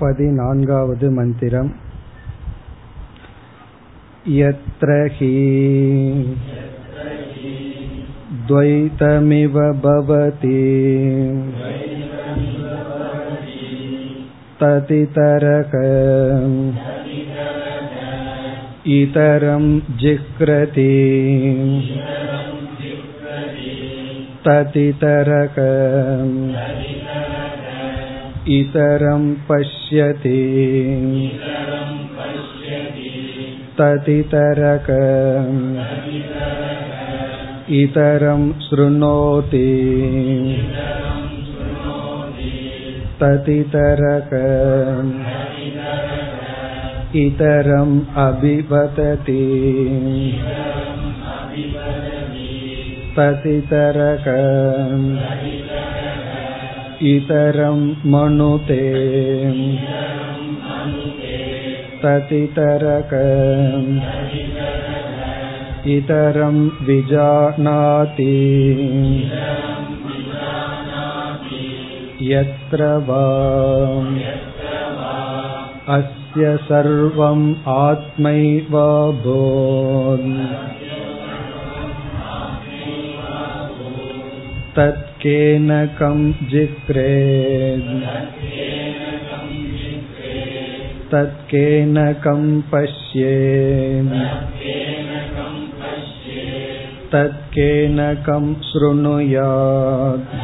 पदिनान्गावद् मन्दिरम् यत्र हि द्वैतमिव भवति ततितरक इतरं जिह्रति ततितरक इतरं पश्यति ततितरक इतरं शृणोति ततितरक इतरम् अभिवदति ततितरक इतरं मनुते ततितरक इतरं विजानाति यत्र वा अस्य सर्वम् आत्मैवाभूत् तत्केन कं जिह्रेत् तत्केन कं पश्येत् तत्केन कं शृणुयात्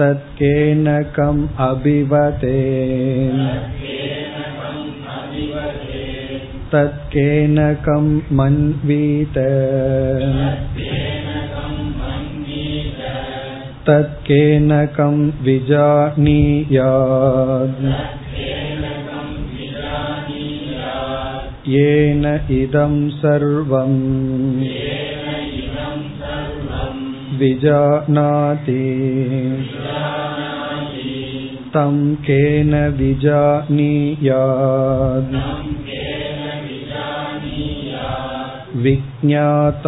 तत्केन कम् अभिवदेत् तत्केन कं मन्वीत तत्केन कं विजानीयात् येन इदं सर्वम् विजानाति तं केन विजानीयात् विज्ञातारमरे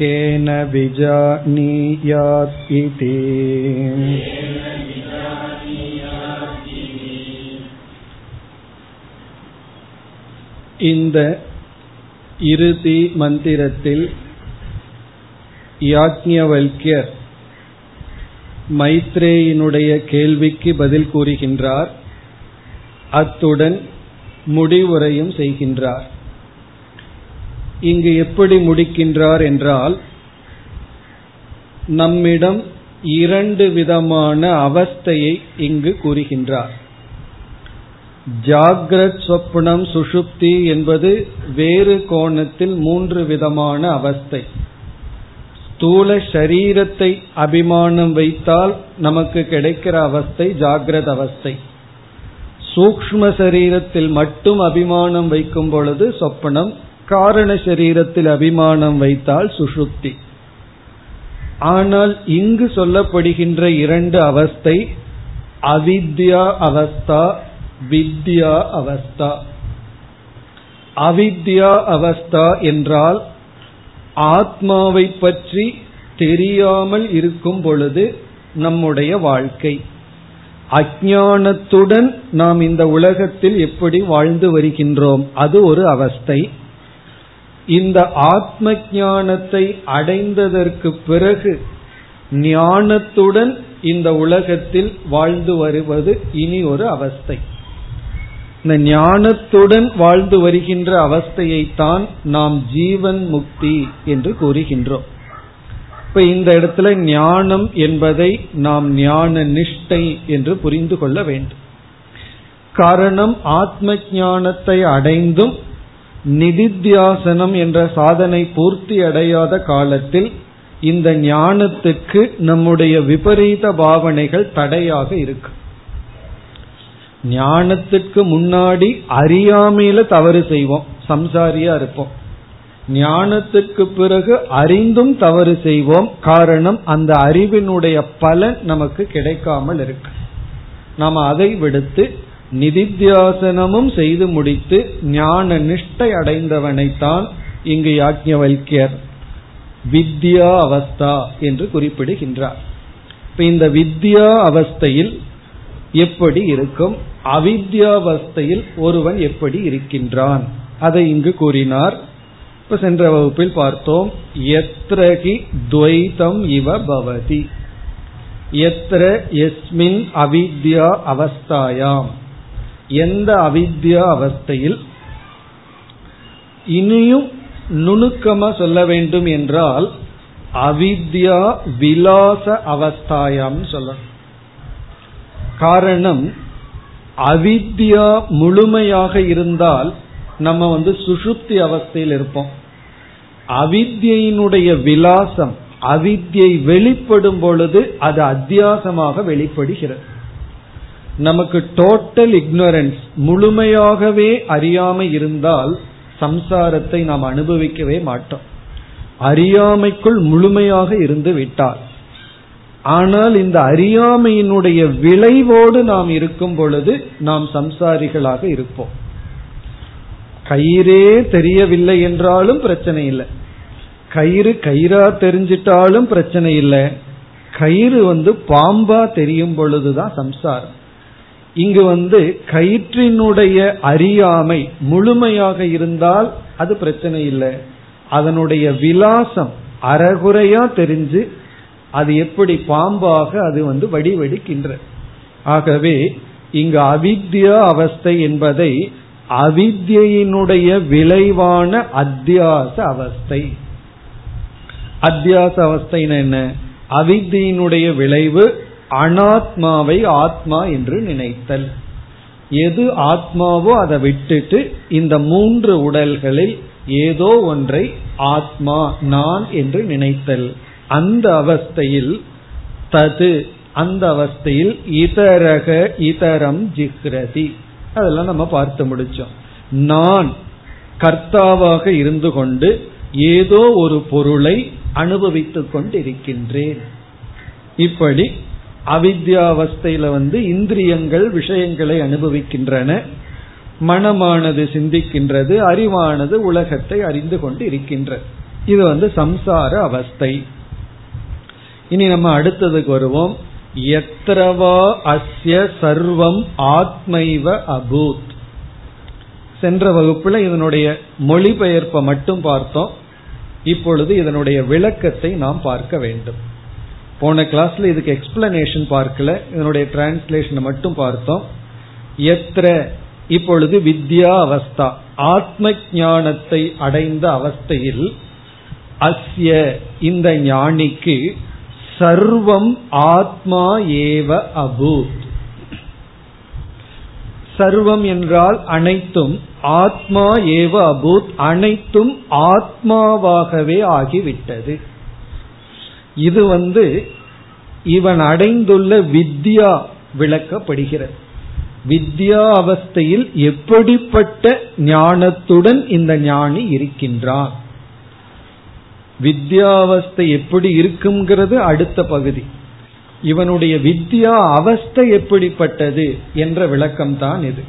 केन विजानीयात् इति இந்த இறுதி மந்திரத்தில் யாக்ஞவல்யர் மைத்ரேயினுடைய கேள்விக்கு பதில் கூறுகின்றார் அத்துடன் முடிவுரையும் செய்கின்றார் இங்கு எப்படி முடிக்கின்றார் என்றால் நம்மிடம் இரண்டு விதமான அவஸ்தையை இங்கு கூறுகின்றார். ஜாகிரத் சொப்னம் சுஷுப்தி என்பது வேறு கோணத்தில் மூன்று விதமான அவஸ்தை. ஸ்தூல சரீரத்தை அபிமானம் வைத்தால் நமக்கு கிடைக்கிற அவஸ்தை ஜாகிரத அவஸ்தை. சூக்ம சரீரத்தில் மட்டும் அபிமானம் வைக்கும் பொழுது சொப்பனம் காரண சரீரத்தில் அபிமானம் வைத்தால் சுஷுப்தி ஆனால் இங்கு சொல்லப்படுகின்ற இரண்டு அவஸ்தை அவித்யா அவஸ்தா வித்யா அவஸ்தா. அவித்யா அவஸ்தா என்றால் ஆத்மாவை பற்றி தெரியாமல் இருக்கும் பொழுது நம்முடைய வாழ்க்கை. அஜானத்துடன் நாம் இந்த உலகத்தில் எப்படி வாழ்ந்து வருகின்றோம்? அது ஒரு அவஸ்தை. இந்த ஆத்ம ஞானத்தை அடைந்ததற்கு பிறகு ஞானத்துடன் இந்த உலகத்தில் வாழ்ந்து வருவது இனி ஒரு அவஸ்தை. இந்த ஞானத்துடன் வாழ்ந்து வருகின்ற அவஸ்தையைத்தான் நாம் ஜீவன் முக்தி என்று கூறுகின்றோம். இப்ப இந்த இடத்துல ஞானம் என்பதை நாம் ஞான நிஷ்டை என்று புரிந்து கொள்ள வேண்டும். காரணம் ஆத்ம ஞானத்தை அடைந்தும் நிதித்தியாசனம் என்ற சாதனை பூர்த்தி அடையாத காலத்தில் இந்த ஞானத்துக்கு நம்முடைய விபரீத பாவனைகள் தடையாக இருக்கு. ஞானத்துக்கு முன்னாடி அறியாமையில தவறு செய்வோம் சம்சாரியா இருப்போம். ஞானத்துக்கு பிறகு அறிந்தும் தவறு செய்வோம் காரணம் அந்த அறிவினுடைய பலன் நமக்கு கிடைக்காமல் இருக்கு. நாம அதை விடுத்து நிதித்தியாசனமும் செய்து முடித்து ஞான நிஷ்டை அடைந்தவனைத்தான் இங்கு யாக்ஞவல்யர் வித்யா அவஸ்தா என்று குறிப்பிடுகின்றார். இப்ப இந்த வித்யா அவஸ்தையில் எப்படி இருக்கும்? அவித்யாவஸ்தையில் ஒருவன் எப்படி இருக்கின்றான்? அதை இங்கு கூறினார். இப்ப சென்ற வகுப்பில் பார்த்தோம். எத்ரகி துவைதம் இவ பவதி. எத்ர எஸ்மின் அவித்யா அவஸ்தாயாம். எந்த அவித்யா அவஸ்தையில் இனியும் நுணுக்கமா சொல்ல வேண்டும் என்றால் அவித்யா விலாச அவஸ்தாயாம் சொல்லணும். காரணம் அவித்யா முழுமையாக இருந்தால் நம்ம வந்து சுஷுப்தி அவஸ்தையில் இருப்போம். அவித்யினுடைய விலாசம் அவித்யை வெளிப்படும் பொழுது அது அத்தியாசமாக வெளிப்படுகிறது. நமக்கு டோட்டல் இக்னோரன்ஸ் முழுமையாகவே அறியாமை இருந்தால் சம்சாரத்தை நாம் அனுபவிக்கவே மாட்டோம். அறியாமைக்குள் முழுமையாக இருந்து விட்டால் ஆனால் இந்த அறியாமையினுடைய விளைவோடு நாம் இருக்கும் பொழுது நாம் சம்சாரிகளாக இருப்போம். கயிறே தெரியவில்லை என்றாலும் பிரச்சனை இல்லை. கயிறு கயிறா தெரிஞ்சிட்டாலும் பிரச்சனை இல்லை. கயிறு வந்து பாம்பா தெரியும் பொழுதுதான் சம்சாரம். இங்கு வந்து கயிற்றினுடைய அறியாமை முழுமையாக இருந்தால் அது பிரச்சனை இல்லை. அதனுடைய விலாசம் அறகுறையா தெரிஞ்சு அது எப்படி பாம்பாக அது வந்து வடிவெடுக்கின்ற. ஆகவே இங்கு அவித்யா அவஸ்தை என்பதை அவித்யினுடைய விளைவான அத்தியாச அவஸ்தை. அத்தியாச அவஸ்தைன்னு என்ன? அவித்தியினுடைய விளைவு அனாத்மாவை ஆத்மா என்று நினைத்தல். எது ஆத்மாவோ அதை விட்டுட்டு இந்த மூன்று உடல்களில் ஏதோ ஒன்றை ஆத்மா நான் என்று நினைத்தல். அந்த அவஸ்தையில் தது அந்த அவஸ்தையில் இதரக இதரம் ஜிக்ரதி அதெல்லாம் நம்ம பார்த்து முடிச்சோம். நான் கர்த்தாவாக இருந்து கொண்டு ஏதோ ஒரு பொருளை அனுபவித்துக் கொண்டிருக்கின்றேன். இப்படி அவித்யாவஸ்தையில வந்து இந்திரியங்கள் விஷயங்களை அனுபவிக்கின்றன. மனமானது சிந்திக்கின்றது அறிவானது உலகத்தை அறிந்து கொண்டு இருக்கின்றது. இது வந்து சம்சார அவஸ்தை. இனி நம்ம அடுத்ததுக்கு வருவோம். எத்திரவா அஸ்ய சர்வம் ஆத்மைவ அபூத். சென்ற வகுப்புல இதனுடைய மொழிபெயர்ப்பை மட்டும் பார்த்தோம். இப்பொழுது இதனுடைய விளக்கத்தை நாம் பார்க்க வேண்டும். போன கிளாஸ்ல இதுக்கு எக்ஸ்பிளனேஷன் பார்க்கல. இதனுடைய டிரான்ஸ்லேஷனை மட்டும் பார்த்தோம். எத்திர இப்பொழுது வித்யா அவஸ்தா. ஆத்ம ஞானத்தை அடைந்த அவஸ்தையில் அஸ்ய இந்த ஞானிக்கு சர்வம் ஆத்மா ஏவ அபூத். சர்வம் என்றால் அனைத்தும் ஆத்மா ஏவ அபூத் அனைத்தும் ஆத்மாவாகவே ஆகிவிட்டது. இது வந்து இவன் அடைந்துள்ள வித்யா விளக்கப்படுகிறது. வித்யா அவஸ்தையில் எப்படிப்பட்ட ஞானத்துடன் இந்த ஞானி இருக்கின்றான்? வித்யாவஸ்தை எப்படி இருக்குங்கிறது அடுத்த பகுதி. இவனுடைய வித்யா அவஸ்தை எப்படிப்பட்டது என்ற விளக்கம் தான் இது.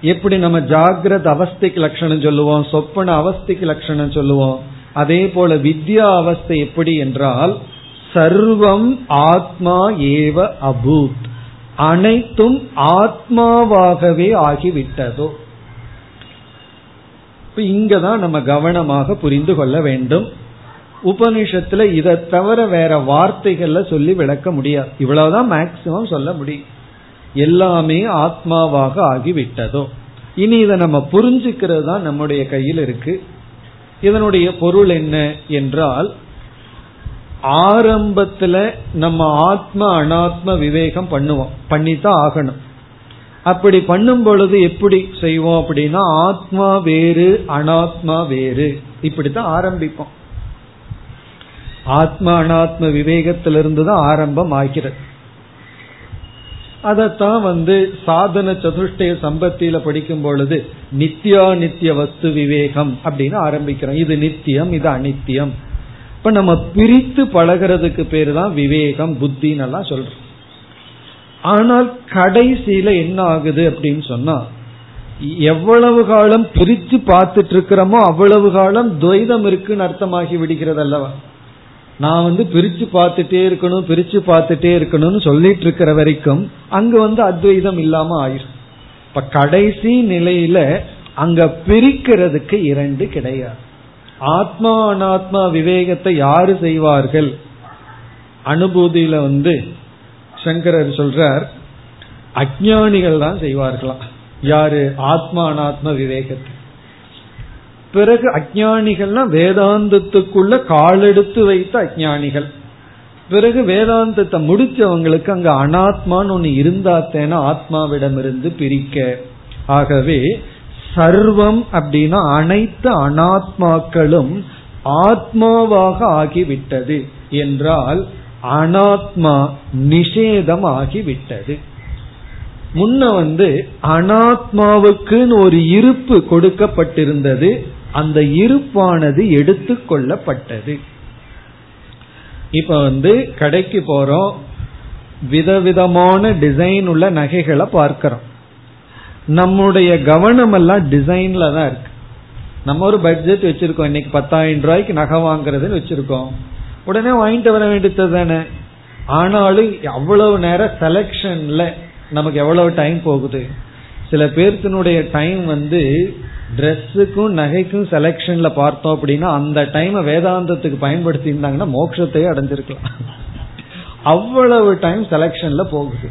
எப்படி நம்ம ஜாகிரத அவஸ்தைக்கு லட்சணம் சொல்லுவோம் சொப்பன அவஸ்தைக்கு லட்சணம் சொல்லுவோம்? அதே போல வித்யா அவஸ்தை எப்படி என்றால் சர்வம் ஆத்மா ஏவ அபூத். அனைத்தும் ஆத்மாவாகவே ஆகிவிட்டதோ. இப்ப இங்கதான் நம்ம கவனமாக புரிந்து கொள்ள வேண்டும். உபனிஷத்துல இதை தவிர வேற வார்த்தைகள்ல சொல்லி விளக்க முடியாது. இவ்வளவுதான் மேக்சிமம் சொல்ல முடியும். எல்லாமே ஆத்மாவாக ஆகிவிட்டதோ. இனி இதை நம்ம புரிஞ்சுக்கிறது தான் நம்முடைய கையில் இருக்கு. இதனுடைய பொருள் என்ன என்றால் ஆரம்பத்துல நம்ம ஆத்ம அனாத்ம விவேகம் பண்ணுவோம். பண்ணித்தான் ஆகணும். அப்படி பண்ணும் பொழுது எப்படி செய்வோம் அப்படின்னா ஆத்மா வேறு அனாத்மா வேறு. இப்படித்தான் ஆரம்பிப்போம். ஆத்மா அனாத்ம விவேகத்திலிருந்து தான் ஆரம்பம் ஆகிறது. அதைத்தான் வந்து சாதன சதுஷ்டய சம்பத்தியில படிக்கும் பொழுது நித்யா நித்திய வஸ்து விவேகம் அப்படின்னு ஆரம்பிக்கிறோம். இது நித்தியம் இது அனித்தியம். இப்ப நம்ம பிரித்து பழகிறதுக்கு பேர் தான் விவேகம் புத்தின்னு எல்லாம் சொல்றோம். ஆனால் கடைசியில என்ன ஆகுது அப்படின்னு சொன்னா எவ்வளவு காலம் பிரித்து பார்த்துட்டு இருக்கிறோமோ அவ்வளவு காலம் துவைதம் இருக்குன்னு அர்த்தமாகி விடுகிறது அல்லவா நான் வந்து பிரிச்சு பார்த்துட்டே இருக்கணும் பிரிச்சு பார்த்துட்டே இருக்கணும்னு சொல்லிட்டு இருக்கிற வரைக்கும் அங்க வந்து அத்வைதம் இல்லாம ஆயிரும். இப்ப கடைசி நிலையில அங்க பிரிக்கிறதுக்கு இரண்டு கிடையாது. ஆத்மா அனாத்மா விவேகத்தை யாரு செய்வார்கள்? அனுபூதியில வந்து சங்கரர் சொல்றார் அஜானிகள் தான் செய்வார்களாம். யாரு? ஆத்மா அனாத்ம விவேகத்தை. பிறகு அஜானிகள்னா வேதாந்தத்துக்குள்ள காலெடுத்து வைத்த அஜானிகள் பிறகு வேதாந்தத்தை முடிச்சவங்களுக்கு அங்க அனாத்மான்னு ஒண்ணு இருந்தாத்தேனா ஆத்மாவிடமிருந்து பிரிக்க. ஆகவே சர்வம் அப்படின்னா அனைத்து அனாத்மாக்களும் ஆத்மாவாக ஆகிவிட்டது என்றால் அனாத்மா நிஷேதம் ஆகிவிட்டது முன்ன வந்து அனாத்மாவுக்குன்னு ஒரு இருப்பு கொடுக்கப்பட்டிருந்தது. அந்த இருப்பானது எடுத்து கொள்ளப்பட்டது. இப்ப வந்து கடைக்கு போறோம். விதவிதமான டிசைன் உள்ள நகைகளை பார்க்கிறோம். நம்முடைய கவனம் எல்லாம் டிசைன்ல தான் இருக்கு. நம்ம ஒரு பட்ஜெட் வச்சிருக்கோம். இன்னைக்கு பத்தாயிரம் ரூபாய்க்கு நகை வாங்குறதுன்னு வச்சிருக்கோம். உடனே வாங்கிட்டு வர வேண்டியது தானே? ஆனாலும் அவ்வளவு நேரம் செலக்ஷன்ல நமக்கு எவ்வளவு டைம் போகுது? சில பேர்த்தினுடைய டைம் வந்து ட்ரெஸ்ஸுக்கும் நகைக்கும் செலக்ஷன்ல பார்த்தோம் அப்படின்னா அந்த டைம் வேதாந்தத்துக்கு பயன்படுத்தி இருந்தாங்கன்னா மோட்சத்தையே அடைஞ்சிருக்கலாம். அவ்வளவு டைம் செலக்ஷன்ல போகுது.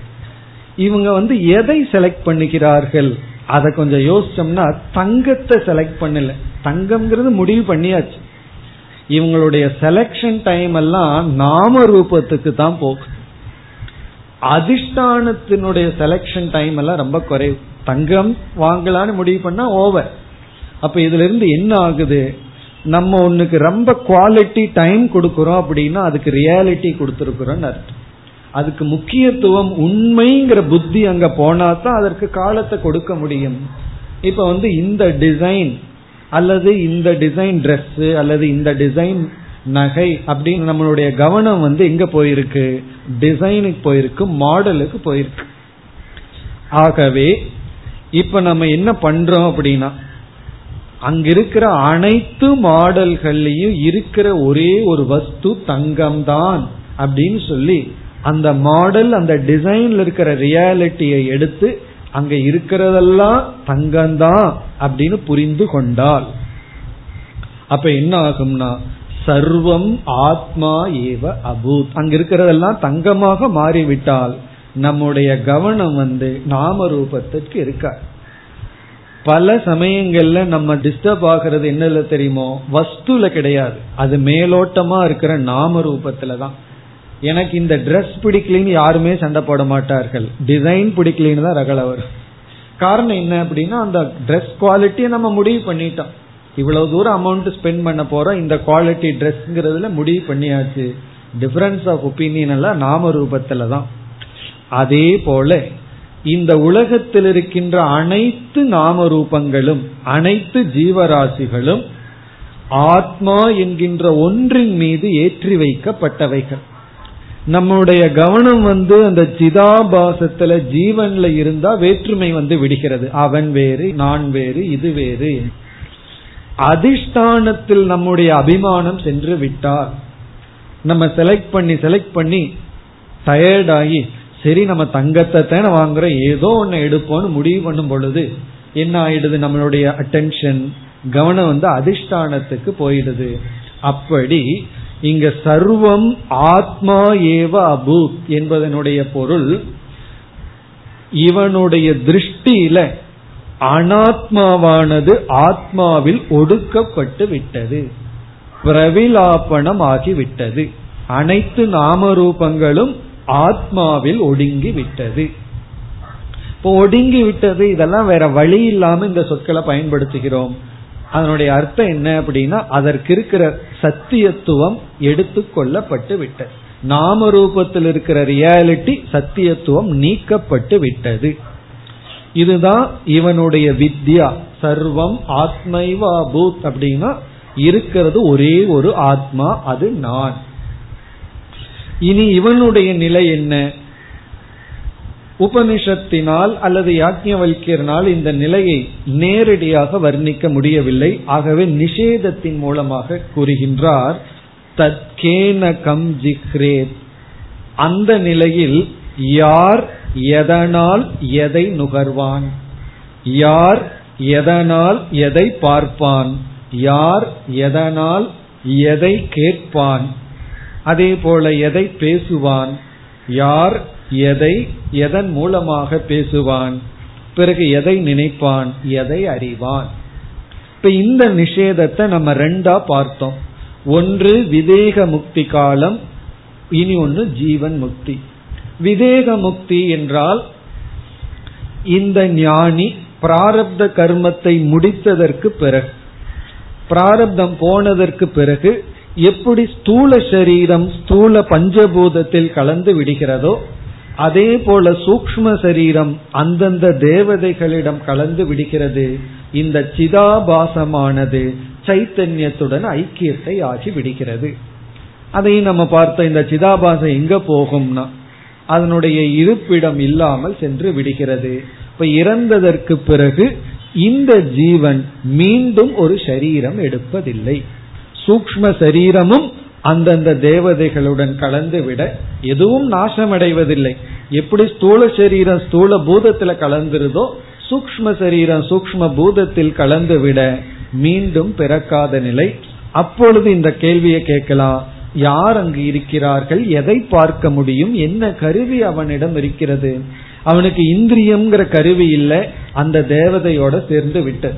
இவங்க வந்து எதை செலக்ட் பண்ணிக்கிறார்கள்? அதை கொஞ்சம் யோசிச்சோம்னா தங்கத்தை செலக்ட் பண்ணல. தங்கம்ங்கிறது முடிவு பண்ணியாச்சு. இவங்களுடைய செலக்ஷன் டைம் எல்லாம் நாம ரூபத்துக்கு தான் போகுது. அதிஷ்டானத்தினுடைய செலக்ஷன் டைம் எல்லாம் ரொம்ப குறைவு. தங்கம் வாங்கலான்னு முடிவு பண்ணா ஓவர் அப்ப இதுல இருந்து என்ன ஆகுது? நம்ம ஒண்ணுக்கு ரொம்ப குவாலிட்டி டைம் கொடுக்கறோம் அப்படின்னா அதுக்கு ரியாலிட்டி கொடுத்துருக்குறோம் அர்த்தம். அதுக்கு முக்கியத்துவம் உண்மைங்கிற புத்தி அங்க போனா தான் அதற்கு காலத்தை கொடுக்க முடியும். இப்ப வந்து இந்த டிசைன் அல்லது இந்த டிசைன் ட்ரெஸ் அல்லது இந்த டிசைன் நகை அப்படின்னு நம்மளுடைய கவனம் வந்து எங்க போயிருக்கு? டிசைனுக்கு போயிருக்கு மாடலுக்கு போயிருக்கு. ஆகவே இப்ப நம்ம என்ன பண்றோம் அப்படின்னா அங்க இருக்கிற அனைத்து மாடல்கள்லயும் இருக்கிற ஒரே ஒரு வஸ்து தங்கம் தான் அப்படின்னு சொல்லி அந்த மாடல் அந்த டிசைன்ல இருக்கிற ரியாலிட்டியை எடுத்து அங்க இருக்கிறதெல்லாம் தங்கம்தான் அப்படின்னு புரிந்து கொண்டால் அப்ப என்ன ஆகும்னா சர்வம் ஆத்மா ஏவ அபூத். அங்க இருக்கிறதெல்லாம் தங்கமாக மாறிவிட்டால் நம்முடைய கவனம் வந்து நாம ரூபத்திற்கு இருக்காது. பல சமயங்கள்ல நம்ம டிஸ்டர்ப் ஆகிறது என்னல தெரியுமோ? வஸ்துல கிடையாது. அது மேலோட்டமா இருக்கிற நாம ரூபத்துல தான். எனக்கு இந்த ட்ரெஸ் பிடிக்கலன்னு யாருமே சண்டை போட மாட்டார்கள். டிசைன் பிடிக்கலன்னு தான் ரகல வரும். காரணம் என்ன அப்படின்னா அந்த ட்ரெஸ் குவாலிட்டியை நம்ம முடிவு பண்ணிட்டோம். இவ்வளவு தூரம் அமௌண்ட் ஸ்பெண்ட் பண்ண போறோம். இந்த குவாலிட்டி ட்ரெஸ்ங்கிறதுல முடிவு பண்ணியாச்சு. டிஃபரன்ஸ் ஆஃப் ஒப்பீனியன் எல்லாம் நாம ரூபத்துல தான். அதே போல இந்த உலகத்தில் இருக்கின்ற அனைத்து நாம ரூபங்களும் அனைத்து ஜீவராசிகளும் ஆத்மா என்கின்ற ஒன்றின் மீது ஏற்றி வைக்கப்பட்டவைகள். நம்முடைய கவனம் வந்து அந்த சிதாபாசத்துல ஜீவன்ல இருந்தா வேற்றுமை வந்து விடுகிறது. அவன் வேறு நான் வேறு இது வேறு. அதிஷ்டானத்தில் நம்முடைய அபிமானம் சென்று விட்டார். நம்ம செலக்ட் பண்ணி செலக்ட் பண்ணி டயர்டாகி சரி நம்ம தங்கத்தை தானே வாங்குறோம். ஏதோ ஒன்னு எடுப்போம்னு முடிவு பண்ணும் பொழுது என்ன ஆயிடுது? நம்மளுடைய அட்டென்ஷன் கவனம் வந்து அதிஷ்டானத்துக்கு போயிடுது. அப்படி இங்க சர்வம் ஆத்மா ஏவ அபூத் என்பதனுடைய பொருள் இவனுடைய திருஷ்டியில அனாத்மாவானது ஆத்மாவில் ஒடுக்கப்பட்டு விட்டது. பிரவிலாபனம் ஆகிவிட்டது அனைத்து நாமரூபங்களும் ஆத்மாவில் ஒடுங்கி விட்டது இப்போ ஒடுங்கி விட்டது இதெல்லாம் வேற வழி இல்லாம இந்த சொற்களை பயன்படுத்துகிறோம். அதனுடைய அர்த்தம் என்ன அப்படின்னா அதற்கு இருக்கிற சத்தியத்துவம் எடுத்துக்கொள்ளப்பட்டு விட்டது. நாம ரூபத்தில் இருக்கிற ரியாலிட்டி சத்தியத்துவம் நீக்கப்பட்டு விட்டது. இதுதான் இவனுடைய வித்யா. சர்வம் ஆத்மைவா பூத் அப்படின்னா இருக்கிறது ஒரே ஒரு ஆத்மா அது நான். இனி இவனுடைய நிலை என்ன? உபனிஷத்தினால் அல்லது யாக்ஞவல்யர்னால் இந்த நிலையை நேரடியாக வர்ணிக்க முடியவில்லை. ஆகவே நிஷேதத்தின் மூலமாக கூறுகின்றார் தற்கேன கம் ஜிஹ்ரேத். அந்த நிலையில் யார் எதனால் எதை நுகர்வான்? யார் எதனால் எதை பார்ப்பான்? யார் எதனால் எதை கேட்பான்? அதே போல எதை பேசுவான்? யார் எதை எதன் மூலமாக பேசுவான்? பிறகு எதை நினைப்பான்? எதை அறிவான்? இப்ப இந்த நிஷேதத்தை நம்ம ரெண்டா பார்த்தோம். ஒன்று விதேக முக்தி காலம் இனி ஒன்று ஜீவன் முக்தி. விதேக முக்தி என்றால் இந்த ஞானி பிராரப்த கர்மத்தை முடித்ததற்கு பிறகு பிராரப்தம் போனதற்கு பிறகு எப்படி ஸ்தூல சரீரம் ஸ்தூல பஞ்சபூதத்தில் கலந்து விடுகிறதோ அதே போல சூக்ம சரீரம் அந்தந்த தேவதைகளிடம் கலந்து விடுகிறது. இந்த சிதாபாசமானது சைத்தன்யத்துடன் ஐக்கியத்தை ஆகி விடுகிறது. அதையும் நம்ம பார்த்த இந்த சிதாபாசம் எங்க போகும்னா அதனுடைய இருப்பிடம் இல்லாமல் சென்று விடுகிறது. இப்ப இறந்ததற்கு பிறகு இந்த ஜீவன் மீண்டும் ஒரு சரீரம் எடுப்பதில்லை. சூக்ம சரீரமும் அந்தந்த தேவதைகளுடன் கலந்து விட எதுவும் நாசமடைவதில்லை. எப்படி ஸ்தூல சரீரம் ஸ்தூல பூதத்துல கலந்துருதோ சூக்ம சரீரம் சூக்ம பூதத்தில் கலந்து விட மீண்டும் பிறக்காத நிலை. அப்பொழுது இந்த கேள்வியை கேட்கலாம். யார் அங்கு இருக்கிறார்கள்? எதை பார்க்க முடியும்? என்ன கருவி அவனிடம் இருக்கிறது? அவனுக்கு இந்திரியம்ங்கிற கருவி இல்லை. அந்த தேவதையோட சேர்ந்து விட்டது.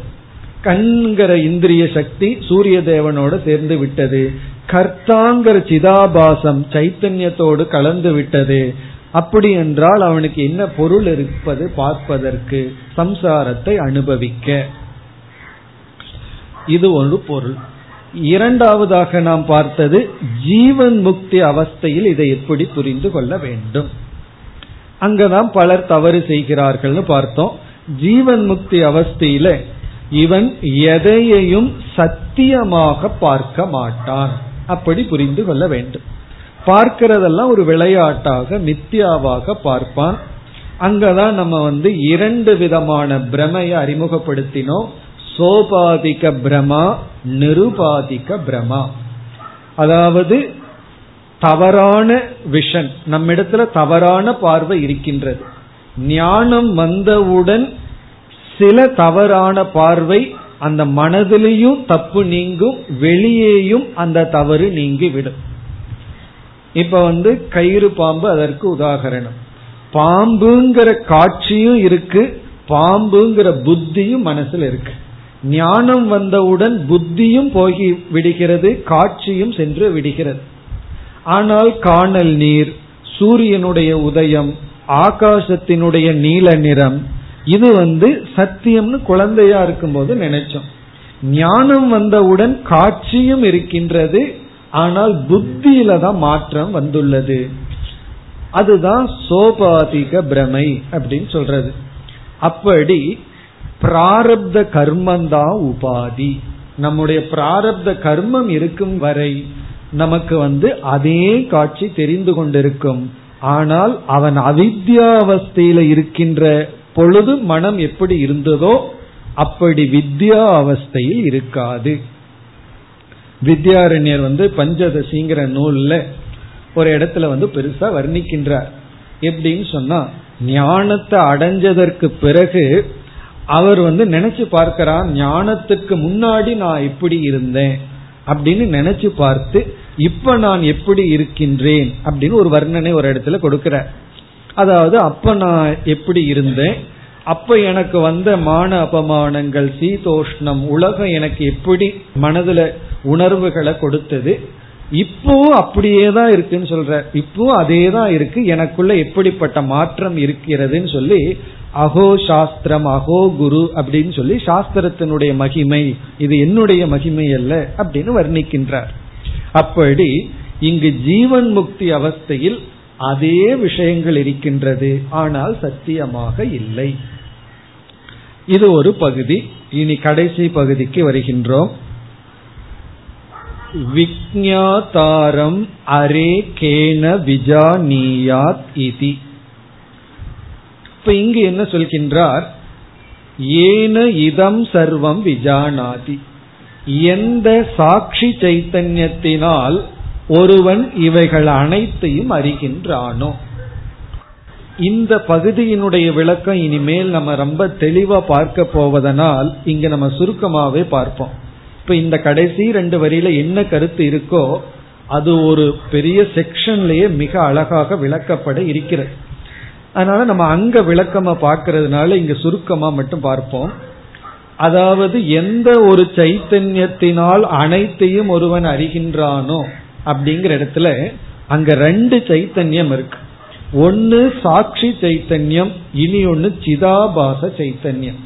கண்கிற இந்திரிய சக்தி சூரிய தேவனோட சேர்ந்து விட்டது. கர்த்தாங்கிற சிதாபாசம் சைத்தன்யத்தோடு கலந்து விட்டது. அப்படி என்றால் அவனுக்கு என்ன பொருள் இருப்பது பார்ப்பதற்கு? சம்சாரத்தை அனுபவிக்க. இது ஒரு பொருள். இரண்டாவதாக நாம் பார்த்தது ஜீவன் முக்தி அவஸ்தையில் இதை எப்படி புரிந்து கொள்ள வேண்டும்? அங்கதான் பலர் தவறு செய்கிறார்கள்னு பார்த்தோம். ஜீவன் முக்தி அவஸ்தையில இவன் எதையையும் சத்தியமாக பார்க்க மாட்டான். அப்படி புரிந்து கொள்ள வேண்டும். பார்க்கிறதெல்லாம் ஒரு விளையாட்டாக மித்தியாவாக பார்ப்பான். அங்கதான் நம்ம வந்து இரண்டு விதமான பிரமையை அறிமுகப்படுத்தினோம். சோபாதிக பிரமா நிருபாதிக பிரமா. அதாவது தவறான விஷன் நம்மிடத்துல தவறான பார்வை இருக்கின்றது. ஞானம் வந்தவுடன் சில தவறான பார்வை அந்த மனதிலையும் தப்பு நீங்கும் வெளியேயும் அந்த தவறு நீங்கி விடும் இப்ப வந்து கயிறு பாம்பு அதற்கு உதாகரணம். பாம்புங்கிற காட்சியும் இருக்கு பாம்புங்கிற புத்தியும் மனசுல இருக்கு. ஞானம் வந்தவுடன் புத்தியும் போகி விடுகிறது காட்சியும் சென்று விடுகிறது. ஆனால் காணல் நீர் சூரியனுடைய உதயம் ஆகாசத்தினுடைய நீல நிறம் இது வந்து சத்தியம்னு குழந்தையா இருக்கும்போது நினைச்சோம். ஞானம் வந்தவுடன் காட்சியும் இருக்கின்றது ஆனால் புத்தியில தான் மாற்றம் வந்துள்ளது. அதுதான் சோபாதிக பிரமை அப்படின்னு சொல்றது. அப்படி பிராரப்த கர்மந்தான் உபாதி. நம்முடைய பிராரப்த கர்மம் இருக்கும் வரை நமக்கு வந்து அதே காட்சி தெரிந்து கொண்டிருக்கும். ஆனால் அவன் அவித்யாவஸ்தையில இருக்கின்ற பொழுது மனம் எப்படி இருந்ததோ அப்படி வித்யா அவஸ்தையில் இருக்காது. வித்யாரண்யர் வந்து பஞ்சதசிங்கிற நூல்ல ஒரு இடத்துல வந்து பெருசா வர்ணிக்கின்றார். எப்படின்னு சொன்னா ஞானத்தை அடைஞ்சதற்கு பிறகு அவர் வந்து நினைச்சு பார்க்கிறார் ஞானத்துக்கு முன்னாடி நான் எப்படி இருந்தேன் அப்படின்னு நினைச்சு பார்த்து இப்ப நான் எப்படி இருக்கின்றேன் அப்படின்னு ஒரு வர்ணனை ஒரு இடத்துல கொடுக்கிறார். அதாவது அப்ப நான் எப்படி இருந்தேன்? அப்ப எனக்கு வந்த மான அபமானங்கள் சீதோஷ்ணம் உலகம் எனக்கு எப்படி மனதுல உணர்வுகளை கொடுத்தது இப்பவும் அப்படியே தான் இருக்குன்னு சொல்ற. இப்பவும் அதே தான் இருக்கு. எனக்குள்ள எப்படிப்பட்ட மாற்றம் இருக்கிறதுன்னு சொல்லி அகோ சாஸ்திரம் அகோ குரு அப்படின்னு சொல்லி சாஸ்திரத்தினுடைய மகிமை இது என்னுடைய மகிமை அல்ல அப்படின்னு வர்ணிக்கின்றார். அப்படி இங்கு ஜீவன் முக்தி அவஸ்தையில் அதே விஷயங்கள் இருக்கின்றது. ஆனால் சத்தியமாக இல்லை. இது ஒரு பகுதி. இனி கடைசி பகுதிக்கு வருகின்றோம். விக்ஞாதாரம் அரே கேன விஜானியாத் இதி. இப்ப இங்கு என்ன சொல்கின்றார்? ஏன இதம் சர்வம் விஜானாதி. எந்த சாட்சி சைத்தன்யத்தினால் ஒருவன் இவைகள் அனைத்தையும் அறிகின்றானோ? இந்த பகுதியினுடைய விளக்கம் இனிமேல் நம்ம ரொம்ப தெளிவா பார்க்க போவதனால் இங்க நம்ம சுருக்கமாவே பார்ப்போம். இப்ப இந்த கடைசி ரெண்டு வரியில என்ன கருத்து இருக்கோ அது ஒரு பெரிய செக்ஷன்லயே மிக அழகாக விளக்கப்பட இருக்கிறது. அதனால நம்ம அங்க விளக்கமா பார்க்கறதுனால இங்க சுருக்கமா மட்டும் பார்ப்போம். அதாவது எந்த ஒரு சைத்தன்யத்தினால் அனைத்தையும் ஒருவன் அறிகின்றானோ அப்படிங்கிற இடத்துல அங்க ரெண்டு சைத்தன்யம் இருக்கு. ஒன்னு சாட்சி சைத்தன்யம் இனி ஒன்னு சிதாபாச சைத்தன்யம்.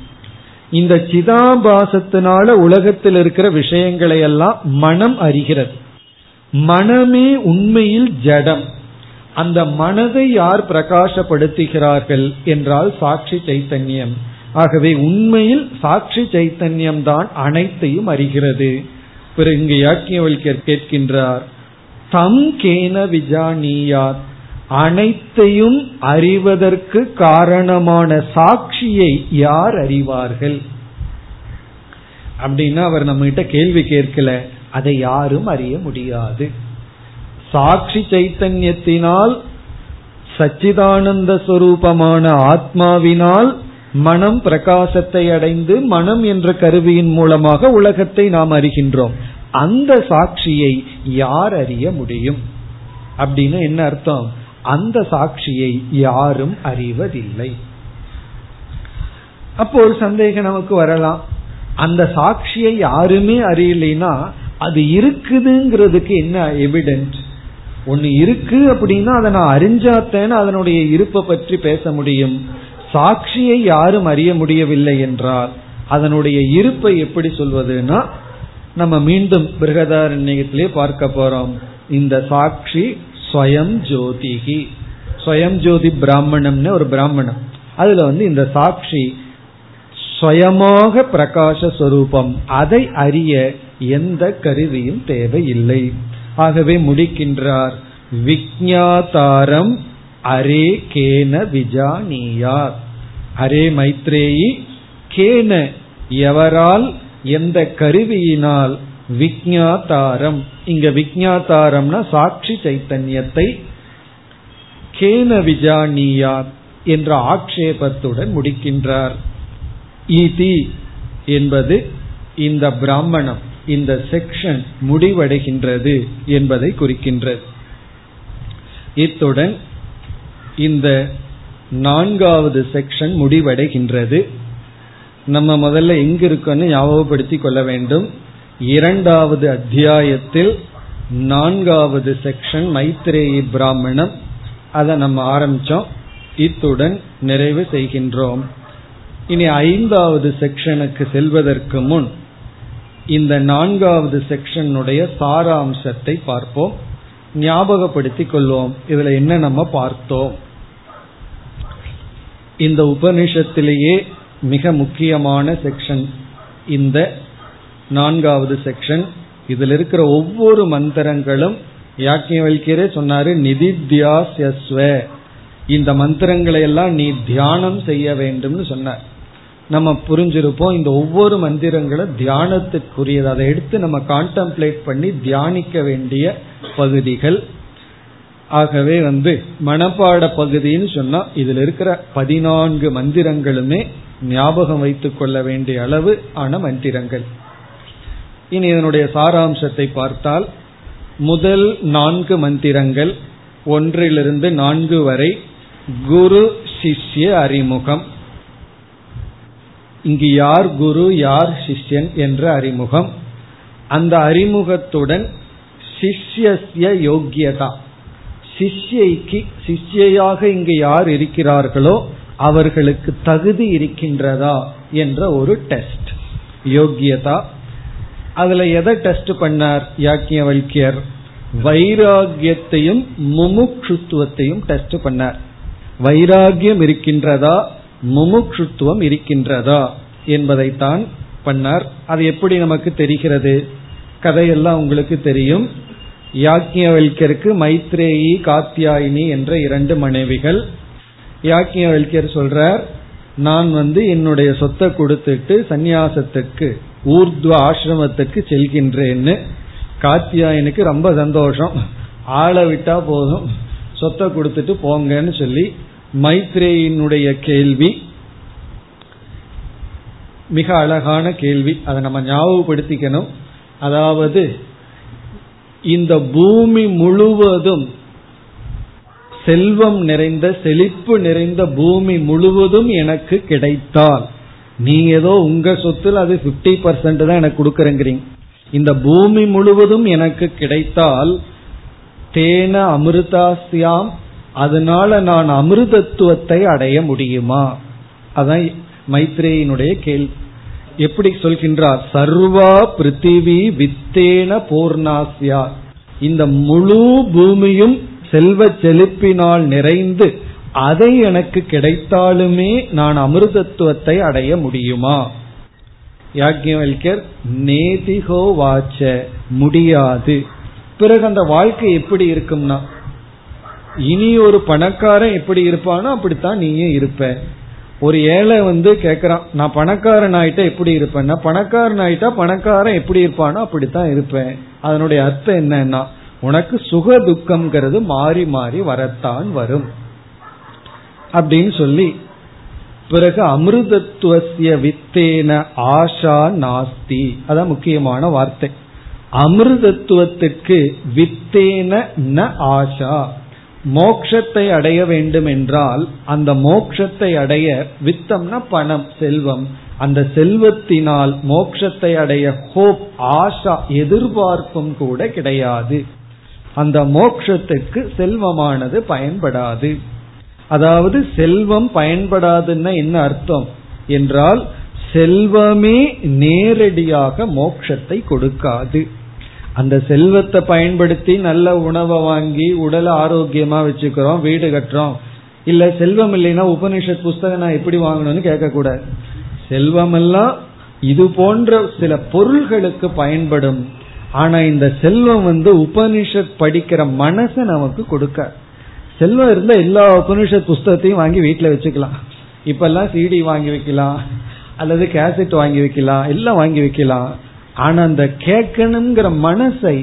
இந்த சிதாபாசத்தினால உலகத்தில் இருக்கிற விஷயங்களை எல்லாம் மனம் அறிகிறது. மனமே உண்மையில் ஜடம். அந்த மனதை யார் பிரகாசப்படுத்துகிறார்கள் என்றால் சாட்சி சைத்தன்யம். ஆகவே உண்மையில் சாட்சி சைத்தன்யம் தான் அனைத்தையும் அறிகிறது. பிறகு இங்கு யாக்கியவல்யர் கேட்கின்றார் தம் கேன விஜானியாத். அனைத்தையும் அறிவதற்கு காரணமான சாட்சியை யார் அறிவார்கள்? அப்படின்னா அவர் நம்ம கிட்ட கேள்வி கேட்கல. அதை யாரும் அறிய முடியாது. சாட்சி சைத்தன்யத்தினால் சச்சிதானந்த சுரூபமான ஆத்மாவினால் மனம் பிரகாசத்தை அடைந்து மனம் என்ற கருவியின் மூலமாக உலகத்தை நாம் அறிகின்றோம். அந்த சாட்சியை யார் அறிய முடியும்? அப்படின்னு என்ன அர்த்தம்? அந்த சாட்சியை யாரும் அறிவதில்லை. அப்போ ஒரு சந்தேகம் நமக்கு வரலாம். அந்த சாட்சியை யாருமே அறியலைன்னா அது இருக்குதுங்கிறதுக்கு என்ன எவிடென்ட் ஒன்னு இருக்கு அப்படின்னா அதை நான் அறிஞ்சாத்தேன்னு அதனுடைய இருப்பை பற்றி பேச முடியும். சாட்சியை யாரும் அறிய முடியவில்லை என்றால் அதனுடைய இருப்பை எப்படி சொல்வதுன்னா நம்ம மீண்டும் பிருகதாரண்யத்திலே பார்க்க போறோம். இந்த சாட்சி ஸ்வயம் ஜோதிகி ஸ்வயம் ஜோதி பிராமணம்னு ஒரு பிராமணம். அதுல வந்து இந்த சாட்சி ஸ்வயமாக பிரகாசஸ்வரூபம் அதை அறிய எந்த கருவியும் தேவையில்லை. ஆகவே முடிக்கின்றார் விக்ஞாதாரம் அரே கேன விஜானியார் அரே மைத்ரேயி கேன எவரால் எந்த கருவியினால் விக்ஞாதாரம் இங்க விக்ஞாதாரம்னா சாட்சி சைத்தன்யத்தை கேன விஜானியார் என்ற ஆக்ஷேபத்துடன் முடிக்கின்றார். ஈதி என்பது இந்த பிராமணம் இந்த செக்ஷன் முடிவடைகின்றது என்பதை குறிக்கின்றது. இத்துடன் இந்த நான்காவது செக்ஷன் முடிவடைகின்றது. நம்ம முதல்ல எங்க இருக்கோம்னு ஞாபகப்படுத்திக் கொள்ள வேண்டும். இரண்டாவது அத்தியாயத்தில் நான்காவது செக்ஷன் மைத்ரேயி பிராமணம். அதை நம்ம ஆரம்பிச்சோம். இத்துடன் நிறைவு செய்கின்றோம். இனி ஐந்தாவது செக்ஷனுக்கு செல்வதற்கு முன் இந்த நான்காவது செக்ஷனுடைய சாராம்சத்தை பார்ப்போம். ஞாபகப்படுத்திக் கொள்வோம். இதுல என்ன நம்ம பார்த்தோம். இந்த உபனிஷத்திலேயே மிக முக்கியமான செக்ஷன் இந்த நான்காவது செக்ஷன் இதில் இருக்கிற ஒவ்வொரு மந்திரங்களும் யாக்கியவல்கியரே சொன்னாரு நிதித்தியாஸ்யஸ்வ இந்த மந்திரங்களை எல்லாம் நீ தியானம் செய்ய வேண்டும்னு சொன்னார். நம்ம புரிஞ்சிருப்போம் இந்த ஒவ்வொரு மந்திரங்களும் தியானத்துக்குரியது. அதை எடுத்து நம்ம கான்டம்ப்ளேட் பண்ணி தியானிக்க வேண்டிய பகுதிகள் ஆகவே வந்து மனப்பாட பகுதின்னு சொன்னா இதுல இருக்கிற பதினான்கு மந்திரங்களுமே ஞாபகம் வைத்துக் கொள்ள வேண்டிய அளவு ஆன மந்திரங்கள். இனி இதனுடைய சாராம்சத்தை பார்த்தால் முதல் நான்கு மந்திரங்கள் ஒன்றிலிருந்து நான்கு வரை குரு சிஷ்ய அறிமுகம். இங்கு யார் குரு யார் சிஷ்யன் என்ற அறிமுகம். அந்த அறிமுகத்துடன் சிஷ்யஸ்ய யோக்கியதா. சிஷ்யைக்கு சிஷ்யையாக இங்கு யார் இருக்கிறார்களோ அவர்களுக்கு தகுதி இருக்கின்றதா என்ற ஒரு டெஸ்ட். யோக்கியதா? அதுல எதை டெஸ்ட் பண்ணார் யாக்கியவல்யர் வைராகியத்தையும் முமுட்சுத்துவத்தையும் டெஸ்ட் பண்ணார். வைராகியம் இருக்கின்றதா? முமுட்சுத்துவம் இருக்கின்றதா என்பதைத்தான் பண்ணார். அது எப்படி நமக்கு தெரிகிறது? கதையெல்லாம் உங்களுக்கு தெரியும். யாக்கியவல்கருக்கு மைத்ரேயி காத்தியாயினி என்ற இரண்டு மனைவிகள். யாக்கியவல்யர் சொல்றார் நான் வந்து என்னுடைய சொத்தை கொடுத்துட்டு சந்நியாசத்துக்கு ஊர்துவ ஆசிரமத்துக்கு செல்கின்றேன்னு. காத்தியாயனுக்கு ரொம்ப சந்தோஷம். ஆளை விட்டா போதும். சொத்தை கொடுத்துட்டு போங்கன்னு சொல்லி மைத்ரேயினுடைய கேள்வி. மிக அழகான கேள்வி. அதை நம்ம ஞாபகப்படுத்திக்கணும். அதாவது இந்த பூமி முழுவதும் செல்வம் நிறைந்த செழிப்பு நிறைந்த பூமி முழுவதும் எனக்கு கிடைத்தால் நீ ஏதோ உங்க சொத்துல அது பிப்டி பர்சன்ட் தான் எனக்கு கொடுக்கறங்கிறீங்க. இந்த பூமி முழுவதும் எனக்கு கிடைத்தால் தேன அமிர்தாசியாம் அதனால நான் அமிர்தத்துவத்தை அடைய முடியுமா? அதான் மைத்ரேயினுடைய கேள்வி. எப்படி சொல்கின்றார்? சர்வா பிருத்திவி வித்தேன பூர்ணாசியா இந்த முழு பூமியும் செல்வ செழிப்பினால் நிறைந்து அதை எனக்கு கிடைத்தாலுமே நான் அமிர்தத்துவத்தை அடைய முடியுமா? யாக்கியவல்கர் நேதிகோ வாச்ச முடியாது. பிறகு அந்த வாழ்க்கை எப்படி இருக்கும்னா இனி ஒரு பணக்காரன் எப்படி இருப்பானோ அப்படித்தான் நீயும் இருப்ப. ஒரு ஏழை வந்து கேக்குறான் நான் பணக்காரன் ஆயிட்டா எப்படி இருப்பேன்னா பணக்காரன் ஆயிட்டா பணக்காரன் எப்படி இருப்பானோ அப்படித்தான் இருப்பேன். அதனுடைய அர்த்தம் என்னன்னா உனக்கு சுக துக்கம்ங்கிறது மாறி மாறி வரத்தான் வரும். அப்படின்னு சொல்லி பிறகு அமிர்தத்துவசிய வித்தேன ஆஷா நாஸ்தி. அதான் முக்கியமான வார்த்தை. அமிர்தத்துவத்துக்கு வித்தேன ந ஆஷா. மோக்ஷத்தை அடைய வேண்டும் என்றால் அந்த மோக்ஷத்தை அடைய வித்தம்னா பணம் செல்வம். அந்த செல்வத்தினால் மோக்ஷத்தை அடைய ஹோப் ஆஷா எதிர்பார்ப்பும் கூட கிடையாது. அந்த மோக்ஷத்துக்கு செல்வமானது பயன்படாது. அதாவது செல்வம் பயன்படாதுன்னா என்ன அர்த்தம்? என்றால் செல்வமே நேரடியாக மோக்ஷத்தை கொடுக்காது. அந்த செல்வத்தை பயன்படுத்தி நல்ல உணவை வாங்கி உடலை ஆரோக்கியமா வச்சுக்கிறோம் வீடு கட்டுறோம். இல்ல செல்வம் இல்லைன்னா உபனிஷத் புஸ்தகம் நான் எப்படி வாங்கணும்னு கேட்கக்கூடாது. செல்வம் எல்லாம் இது போன்ற சில பொருள்களுக்கு பயன்படும். ஆனா இந்த செல்வம் வந்து உபனிஷத் படிக்கிற மனசை நமக்கு கொடுக்க. செல்வம் இருந்தா எல்லா உபனிஷத் புஸ்தகத்தையும் வாங்கி வீட்டுல வச்சுக்கலாம். இப்பெல்லாம் சிடி வாங்கி வைக்கலாம் அல்லது கேசட் வாங்கி வைக்கலாம் எல்லாம் வாங்கி வைக்கலாம். ஆனா அந்த கேட்கணுங்கிற மனசை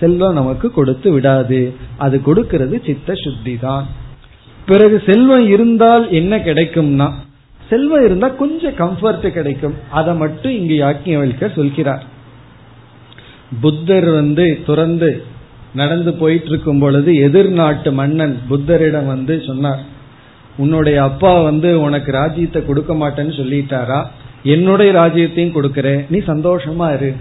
செல்வம் நமக்கு கொடுத்து விடாது. அது கொடுக்கிறது சித்த சுத்தி தான் பிறகு செல்வம் இருந்தால் என்ன கிடைக்கும்னா செல்வம் இருந்தா கொஞ்சம் கம்ஃபர்ட் கிடைக்கும். அதை மட்டும் இங்கு யாக்கியவல்கர் சொல்கிறார். புத்தர் வந்து துறந்து நடந்து போயிட்டு இருக்கும் பொழுது எதிர்நாட்டு மன்னன் புத்தரிடம் வந்து சொன்னார் உன்னுடைய அப்பா வந்து உனக்கு ராஜ்யத்தை கொடுக்க மாட்டேன்னு சொல்லிட்டாரா? என்னுடைய ராஜ்யத்தையும் கொடுக்கறேன். நீ சந்தோஷமா இரு.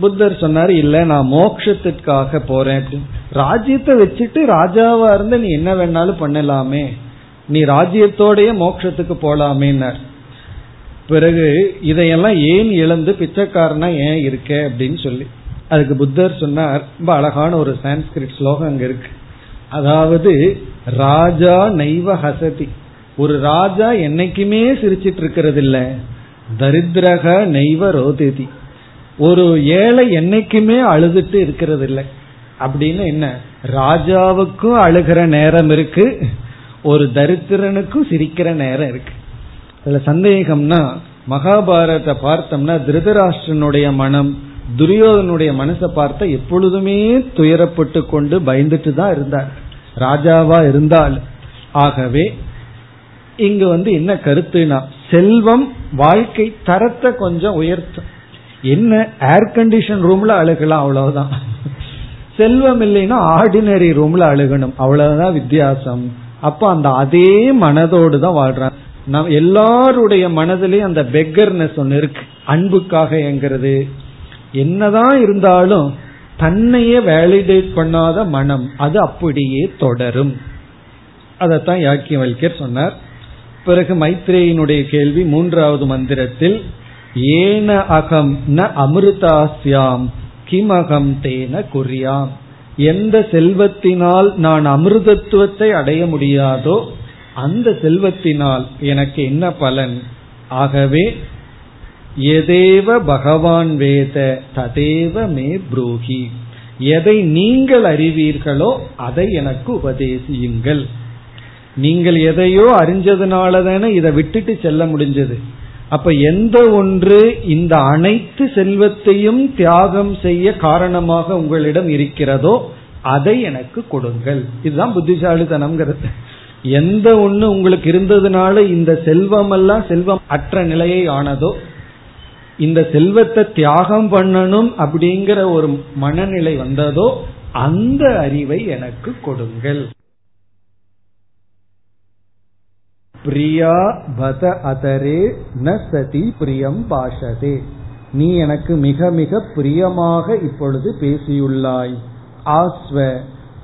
புத்தர் சொன்னார் இல்ல நான் மோக்ஷத்திற்காக போறேன். ராஜ்யத்தை வச்சுட்டு ராஜாவா இருந்து நீ என்ன வேணாலும் பண்ணலாமே. நீ ராஜ்யத்தோடைய மோக்ஷத்துக்கு போலாமேன்னார். பிறகு இதையெல்லாம் ஏன் இழந்து பிச்சைக்காரனா ஏன் இருக்க அப்படின்னு சொல்லி. அதுக்கு புத்தர் சொன்னார் ரொம்ப அழகான ஒரு சான்ஸ்கிரிட் ஸ்லோகம் அங்க இருக்கு. அதாவது ராஜா நைவ ஹசதி. ஒரு ராஜா என்னைக்குமே சிரிச்சிட்டு இருக்கிறது இல்லை தரித்திரக நெய்வ ரோதிதி. ஒரு ஏழை என்னைக்குமே அழுதுட்டு இருக்கிறது இல்லை அப்படின்னு என்ன? ராஜாவுக்கும் அழுகிற நேரம் இருக்கு. ஒரு தரித்திரனுக்கும் சிரிக்கிற நேரம் இருக்கு. அதுல சந்தேகம்னா மகாபாரத பார்த்தோம்னா திருதராஷ்டிரனுடைய மனம் துரியோதனுடைய மனசை பார்த்த எப்பொழுதுமே துயரப்பட்டு கொண்டு பயந்துட்டு தான் இருந்தார். ராஜாவா இருந்தால். ஆகவே இங்க வந்து என்ன கருத்துனா செல்வம் வாழ்க்கை தரத்தை கொஞ்சம் உயர்த்தும். என்ன? ஏர் கண்டிஷன் ரூம்ல அழுகலாம் அவ்வளவுதான். செல்வம் இல்லைன்னா ஆர்டினரி ரூம்ல அழுகணும். அவ்வளவுதான் வித்தியாசம். அப்ப அந்த அதே மனதோடு தான் வாழ்றான் நம் எல்லாருடைய மனதிலையும் அந்த பெக்கர்னஸ் ஒன்று இருக்கு. அன்புக்காக என்கிறது என்னதான் இருந்தாலும் தன்னையே வேலிடேட் பண்ணாத மனம் அது அப்படியே தொடரும். அதத்தான் யாக்கியவல்யர் சொன்னார். பிறகு மைத்ரேயினுடைய கேள்வி மூன்றாவது மந்திரத்தில் ஏன அகம் ந அமிர்தாஸ்யாம் கிமகம் தேன குறியாம் எந்த செல்வத்தினால் நான் அமிர்தத்துவத்தை அடைய முடியாதோ அந்த செல்வத்தினால் எனக்கு என்ன பலன்? ஆகவே எதேவ பகவான் வேத ததேவ மே புரோகி எதை நீங்கள் அறிவீர்களோ அதை எனக்கு உபதேசியுங்கள். நீங்கள் எதையோ அறிஞ்சதுனால தானே இதை விட்டுட்டு செல்ல முடிஞ்சது. அப்ப எந்த ஒன்று இந்த அனைத்து செல்வத்தையும் தியாகம் செய்ய காரணமாக உங்களிடம் இருக்கிறதோ அதை எனக்கு கொடுங்கள். இதுதான் புத்திசாலித்தனம்ங்கிறது. எந்த ஒண்ணு உங்களுக்கு இருந்ததுனால இந்த செல்வம் எல்லாம் செல்வம் அற்ற நிலையை ஆனதோ இந்த செல்வத்தை தியாகம் பண்ணணும் அப்படிங்கிற ஒரு மனநிலை வந்ததோ அந்த அறிவை எனக்கு கொடுங்கள். பிரியா பத அதரே ந சதி பிரியம் பாஷதே. நீ எனக்கு மிக மிக பிரியமாக இப்பொழுது பேசியுள்ளாய். ஆஸ்வ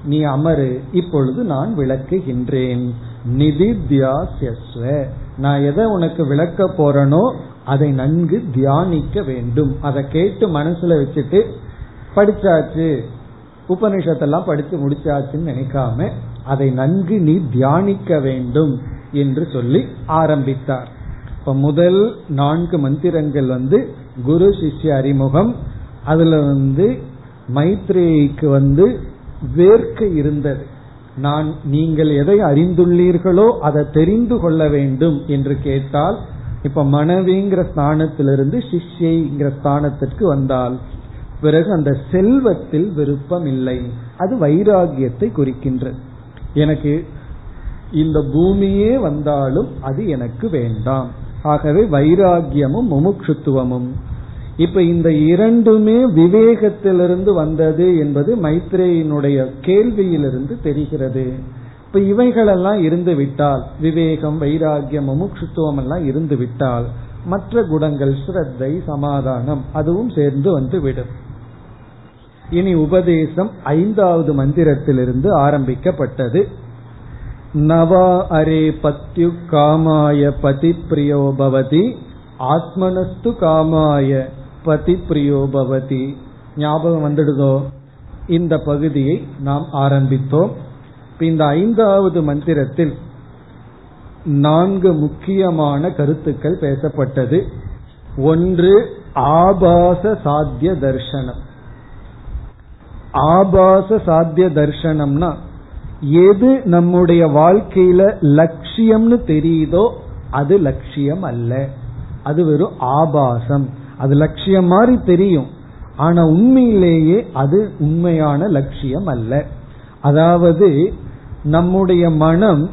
நீ அமரு இப்பொழுது நான் விளக்குகின்றேன். நிதித்தியாசியஸ்வ நான் எதை உனக்கு விளக்க போறனோ அதை நன்கு தியானிக்க வேண்டும். அதை கேட்டு மனசுல வச்சுட்டு படிச்சாச்சு. உபனிஷத்தெல்லாம் படிச்சு முடிச்சாச்சுன்னு நினைக்காம அதை நன்கு நீ தியானிக்க வேண்டும். என்று சொல்லி ஆரம்பித்தார். இப்ப முதல் நான்கு மந்திரங்கள் வந்து குரு சிஷ்ய அறிமுகம் அதுல வந்து மைத்ரேயிக்கு வந்து வேர்க்க இருந்தது. நான் நீங்கள் எதை அறிந்துள்ளீர்களோ அதை தெரிந்து கொள்ள வேண்டும் என்று கேட்டால் இப்ப மனைவிங்கிற ஸ்தானத்திலிருந்து சிஷ்யைங்கிற ஸ்தானத்திற்கு வந்தால் பிறகு அந்த செல்வத்தில் விருப்பம் இல்லை அது வைராகியத்தை குறிக்கின்றது. எனக்கு இந்த பூமியே வந்தாலும் அது எனக்கு வேண்டாம். ஆகவே வைராகியமும் முமுட்சுத்துவமும். இப்ப இந்த இரண்டுமே விவேகத்திலிருந்து வந்தது என்பது மைத்ரேயினுடைய கேள்வியிலிருந்து தெரிகிறது. இப்ப இவைகளெல்லாம் இருந்து விட்டால் விவேகம் வைராகியம் முமுட்சுத்துவம் எல்லாம் இருந்து விட்டால் மற்ற குணங்கள் ஸ்ரத்தை சமாதானம் அதுவும் சேர்ந்து வந்து விடும். இனி உபதேசம் ஐந்தாவது மந்திரத்திலிருந்து ஆரம்பிக்கப்பட்டது. நவா அரே பத்யு காமாய பதி பிரியோபவதி ஆத்மனஸ்து காமாய பதி பிரியோபவதி ஞாபகம் வந்துடுதோ? இந்த பகுதியை நாம் ஆரம்பித்தோம் இந்த ஐந்தாவது மந்திரத்தில் நான்கு முக்கியமான கருத்துக்கள் பேசப்பட்டது. ஒன்று ஆபாச சாத்திய தர்சனம் ஆபாச சாத்திய தர்சனம்னா எது நம்முடைய வாழ்க்கையில லட்சியம்னு தெரியுதோ அது லட்சியம் அல்ல. அது வெறும் ஆபாசம். அது லட்சியம் மாதிரி தெரியும். ஆனா உண்மையிலேயே அது உண்மையான லட்சியம் அல்ல. அதாவது நம்முடைய மனம்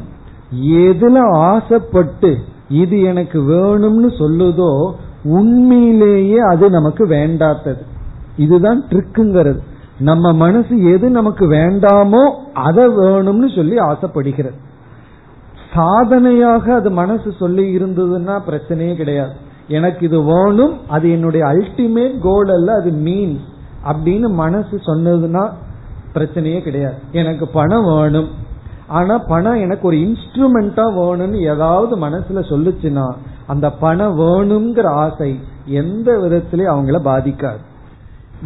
எதுல ஆசைப்பட்டு இது எனக்கு வேணும்னு சொல்லுதோ உண்மையிலேயே அது நமக்கு வேண்டாத்தது. இதுதான் ட்ரிக்குங்கிறது. நம்ம மனசு எது நமக்கு வேண்டாமோ அதை வேணும்னு சொல்லி ஆசைப்படுகிறது. சாதனையாக அது மனசு சொல்லி இருந்ததுன்னா பிரச்சனையே கிடையாது. எனக்கு இது வேணும் அது என்னுடைய அல்டிமேட் கோல் அல்ல அது மீன்ஸ் அப்படின்னு மனசு சொன்னதுன்னா பிரச்சனையே கிடையாது. எனக்கு பணம் வேணும். ஆனா பணம் எனக்கு ஒரு இன்ஸ்ட்ருமெண்டா வேணும்னு ஏதாவது மனசுல சொல்லுச்சுன்னா அந்த பணம் வேணுங்கிற ஆசை எந்த விதத்திலையும் அவங்கள பாதிக்காது.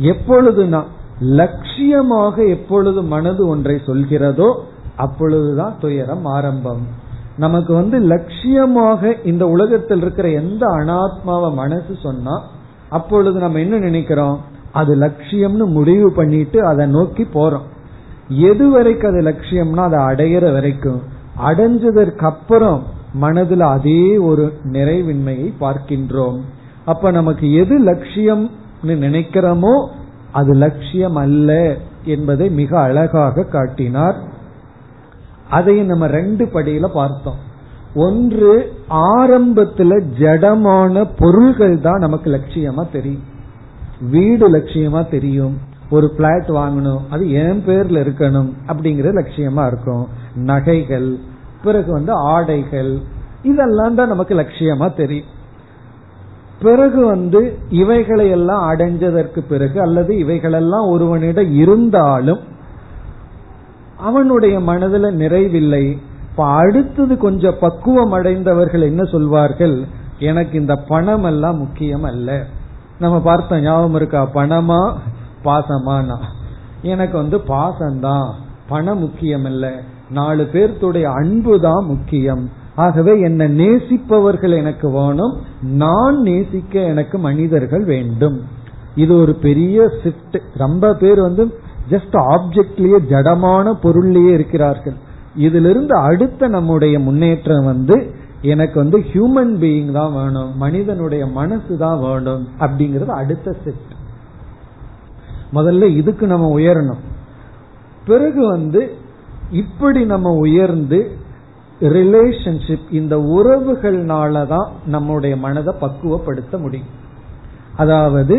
எப்பொழுதுனா லட்சியமாக எப்பொழுது மனது ஒன்றை சொல்கிறதோ அப்பொழுதுதான் துயரம் ஆரம்பம். நமக்கு வந்து லட்சியமாக இந்த உலகத்தில் இருக்கிற எந்த அனாத்மாவை மனசு சொன்னா அப்பொழுது நம்ம என்ன நினைக்கிறோம்? அது லட்சியம்னு முடிவு பண்ணிட்டு அதை நோக்கி போறோம். எது வரைக்கும் அது லட்சியம்னா அதை அடையிற வரைக்கும் அடைஞ்சதற்கு அப்புறம் மனதுல அதே ஒரு நிறைவின்மையை பார்க்கின்றோம். அப்ப நமக்கு எது லட்சியம்னு நினைக்கிறோமோ அது லட்சியம் அல்ல என்பதை மிக அழகாக காட்டினார். அதை நம்ம ரெண்டு படியில பார்த்தோம். ஒன்று ஆரம்பத்துல ஜடமான பொருள்கள் தான் நமக்கு லட்சியமா தெரியும். வீடு லட்சியமா தெரியும். ஒரு பிளாட் வாங்கணும். அது என் பேர்ல இருக்கணும் அப்படிங்கறது லட்சியமா இருக்கும். நகைகள் பிறகு வந்து ஆடைகள் இதெல்லாம் தான் நமக்கு லட்சியமா தெரியும். பிறகு வந்து இவைகளை எல்லாம் அடைஞ்சதற்கு பிறகு அல்லது இவைகளெல்லாம் ஒருவனிடம் இருந்தாலும் அவனுடைய மனதில் நிறைவில்லை. இப்ப அடுத்தது கொஞ்சம் பக்குவம் அடைந்தவர்கள் என்ன சொல்வார்கள்? எனக்கு இந்த பணம் எல்லாம் முக்கியம் அல்ல நம்ம பார்த்தோம் ஞாபகம் இருக்கா? பணமா பாசமானா? எனக்கு வந்து பாசம்தான். பணம் முக்கியம் இல்லை நாலு பேர்த்துடைய அன்பு தான் முக்கியம். ஆகவே என்னை நேசிப்பவர்கள் எனக்கு வேணும் நான் நேசிக்க எனக்கு மனிதர்கள் வேண்டும். இது ஒரு பெரிய ஷிஃப்ட் ரொம்ப பேர் வந்து ஜஸ்ட் ஆப்ஜெக்ட்லயே ஜடமான பொருள்லயே இருக்கிறார்கள். இதிலிருந்து அடுத்த நம்முடைய முன்னேற்றம் வந்து எனக்கு வந்து ஹியூமன் பீயிங் தான் வேணும் மனிதனுடைய மனசு தான் வேணும் அப்படிங்கறது அடுத்த செட் முதல்ல இதுக்கு நம்ம உயரணும். பிறகு வந்து இப்படி நம்ம உயர்ந்து ரிலேஷன்ஷிப் இந்த உறவுகள்னால தான் நம்முடைய மனதை பக்குவப்படுத்த முடியும். அதாவது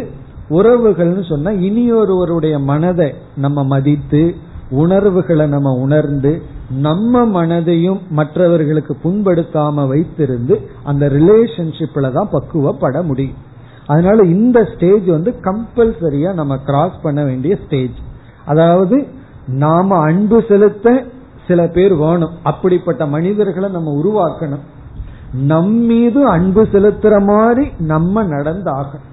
உறவுகள்னு சொன்னா இனியொருவருடைய மனதை நம்ம மதித்து உணர்வுகளை நம்ம உணர்ந்து நம்ம மனதையும் மற்றவர்களுக்கு புண்படுத்தாம வைத்திருந்து அந்த ரிலேஷன்ஷிப்ல தான் பக்குவப்பட முடியும். அதனால இந்த ஸ்டேஜ் வந்து கம்பல்சரியா நம்ம கிராஸ் பண்ண வேண்டிய ஸ்டேஜ் அதாவது நாம அன்பு செலுத்த சில பேர் வேணும். அப்படிப்பட்ட மனிதர்களை நம்ம உருவாக்கணும். நம் மீது அன்பு செலுத்துற மாதிரி நம்ம நடந்தாகணும்.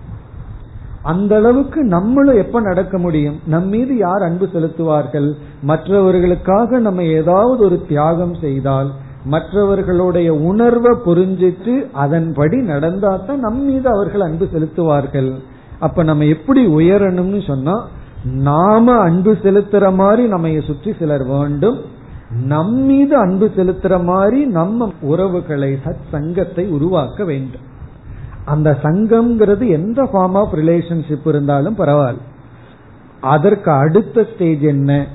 அந்த அளவுக்கு நம்மளும் எப்ப நடக்க முடியும்? நம் மீது யார் அன்பு செலுத்துவார்கள்? மற்றவர்களுக்காக நம்ம ஏதாவது ஒரு தியாகம் செய்தால் மற்றவர்களுடைய உணர்வை புரிஞ்சிட்டு அதன்படி நடந்தா தான் நம் மீது அவர்கள் அன்பு செலுத்துவார்கள். அப்ப நம்ம எப்படி உயரணும்னு சொன்னா நாம அன்பு செலுத்துற மாதிரி நம்ம சுற்றி சிலர் வேண்டும். நம் மீது அன்பு செலுத்துற மாதிரி நம்ம உறவுகளை சத் சங்கத்தை உருவாக்க வேண்டும். அந்த சங்கம்ங்கிறது எந்த ஃபார்ம் ஆஃப் ரிலேஷன்ஷிப் இருந்தாலும் பரவாயில்ல. அதற்கு அடுத்த ஸ்டேஜ் என்ன?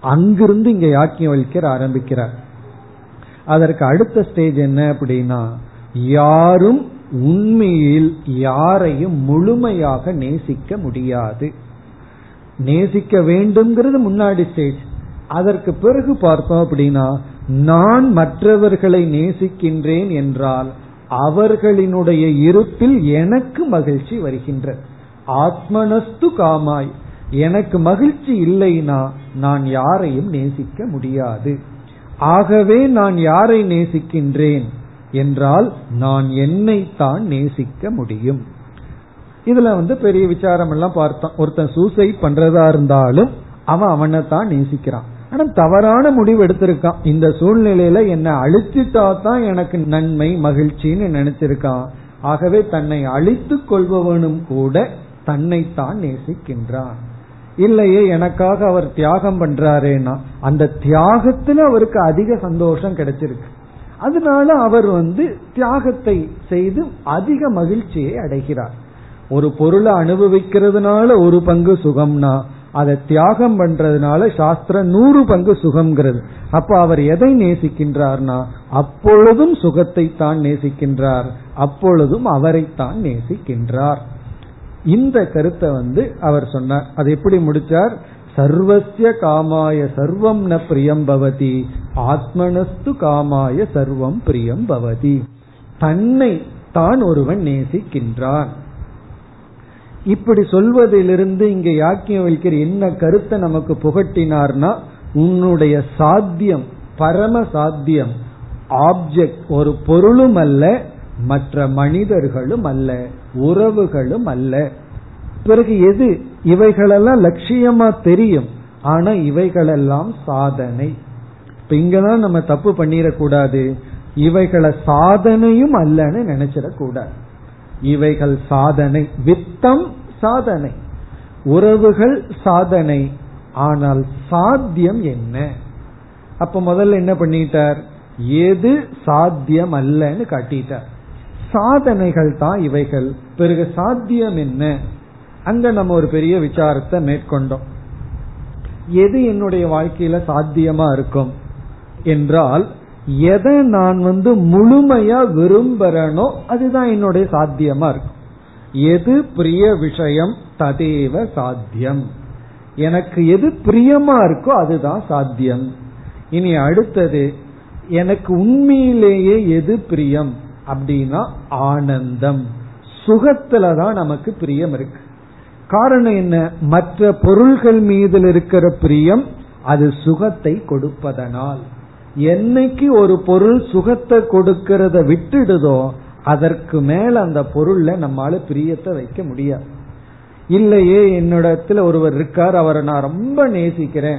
அங்கிருந்து இங்க யாக்கியம் வலிக்கிற ஆரம்பிக்கிறார். அதற்கு அடுத்த ஸ்டேஜ் என்ன அப்படின்னா யாரும் உண்மையில் யாரையும் முழுமையாக நேசிக்க முடியாது. நேசிக்க வேண்டும்ங்கிறது முன்னாடி ஸ்டேஜ் அதற்கு பிறகு பார்த்தோம் அப்படின்னா நான் மற்றவர்களை நேசிக்கின்றேன் என்றால் அவர்களினுடைய இருப்பில் எனக்கு மகிழ்ச்சி வருகின்ற ஆத்மனஸ்து காமாய். எனக்கு மகிழ்ச்சி இல்லைனா நான் யாரையும் நேசிக்க முடியாது. ஆகவே நான் யாரை நேசிக்கின்றேன் என்றால் நான் என்னைத்தான் நேசிக்க முடியும். இதுல வந்து பெரிய விசாரம் எல்லாம் பார்த்தோம். ஒருத்தன் சூசைட் பண்றதா இருந்தாலும் அவன் அவனை தான் நேசிக்கிறான். ஆனா தவறான முடிவு எடுத்திருக்கான். இந்த சூழ்நிலையில என்னை அழிச்சிட்டா தான் எனக்கு நன்மை மகிழ்ச்சின்னு நினைச்சிருக்கான். ஆகவே தன்னை அழித்து கொள்பவனும் கூட தன்னைத்தான் நேசிக்கின்றான். இல்லையே எனக்காக அவர் தியாகம் பண்றாரேனா? அந்த தியாகத்துல அவருக்கு அதிக சந்தோஷம் கிடைச்சிருக்கு. அதனால அவர் வந்து தியாகத்தை செய்து அதிக மகிழ்ச்சியை அடைகிறார். ஒரு பொருளை அனுபவிக்கிறதுனால ஒரு பங்கு சுகம்னா அதை தியாகம் பண்றதுனால சாஸ்திரம் நூறு பங்கு சுகம்ங்கிறது. அப்ப அவர் எதை நேசிக்கின்றார்னா அப்பொழுதும் சுகத்தை தான் நேசிக்கின்றார். அப்பொழுதும் அவரைத்தான் நேசிக்கின்றார். இந்த கருத்தை வந்து அவர் சொன்னார். அது எப்படி முடிச்சார்? சர்வசிய காமாய சர்வம் ந பிரியம் பவதி. ஆத்மனஸ்து காமாய சர்வம் பிரியம் பவதி. தன்னை தான் ஒருவன் நேசிக்கின்றான். இப்படி சொல்வதிலிருந்து இங்க யாக்கியம் வைக்கிற என்ன கருத்தை நமக்கு புகட்டினார்னா உன்னுடைய சாத்தியம் பரம சாத்தியம் ஆப்ஜெக்ட் ஒரு பொருளும் அல்ல மற்ற மனிதர்களும் அல்ல உறவுகளும் அல்ல. பிறகு எது? இவைகளெல்லாம் லட்சியமா தெரியும். ஆனா இவைகளெல்லாம் சாதனை. இப்ப இங்கதான் நம்ம தப்பு பண்ணிடக்கூடாது. இவைகளை சாதனையும் அல்லன்னு நினைச்சிடக்கூடாது. இவைகள் சாதனை. வித்தம் சாதனை. உறவுகள் சாதனை. ஆனால் சாத்தியம் என்ன? அப்ப முதல்ல என்ன பண்ணிட்டார்? எது சாத்தியம் அல்லன்னு காட்டிட்டார். சாதனைகள் தான் இவைகள். பிறகு சாத்தியம் என்ன? அங்க நம்ம ஒரு பெரிய விசாரத்தை மேற்கொண்டோம். எது என்னுடைய வாழ்க்கையில சாத்தியமா இருக்கும்? என்றால் எதை நான் வந்து முழுமையா விரும்புறேனோ அதுதான் என்னுடைய சாத்தியமா இருக்கும். எது பிரிய விஷயம் ததேவ சாத்தியம். எனக்கு எது பிரியமா இருக்கோ அதுதான் சாத்தியம். இனி அடுத்தது எனக்கு உண்மையிலேயே எது பிரியம் அப்படின்னா ஆனந்தம். சுகத்துல தான் நமக்கு பிரியம் இருக்கு. காரணம் என்ன? மற்ற பொருள்கள் மீதில் இருக்கிற பிரியம் அது சுகத்தை கொடுப்பதனால். என்னைக்கு ஒரு பொருள் சுகத்தை கொடுக்கறத விட்டுடுதோ அதற்கு மேல அந்த பொருள்ல நம்மால பிரியத்தை வைக்க முடியாது. இல்லையே என்னிடத்துல ஒருவர் இருக்கார் அவரை நான் ரொம்ப நேசிக்கிறேன்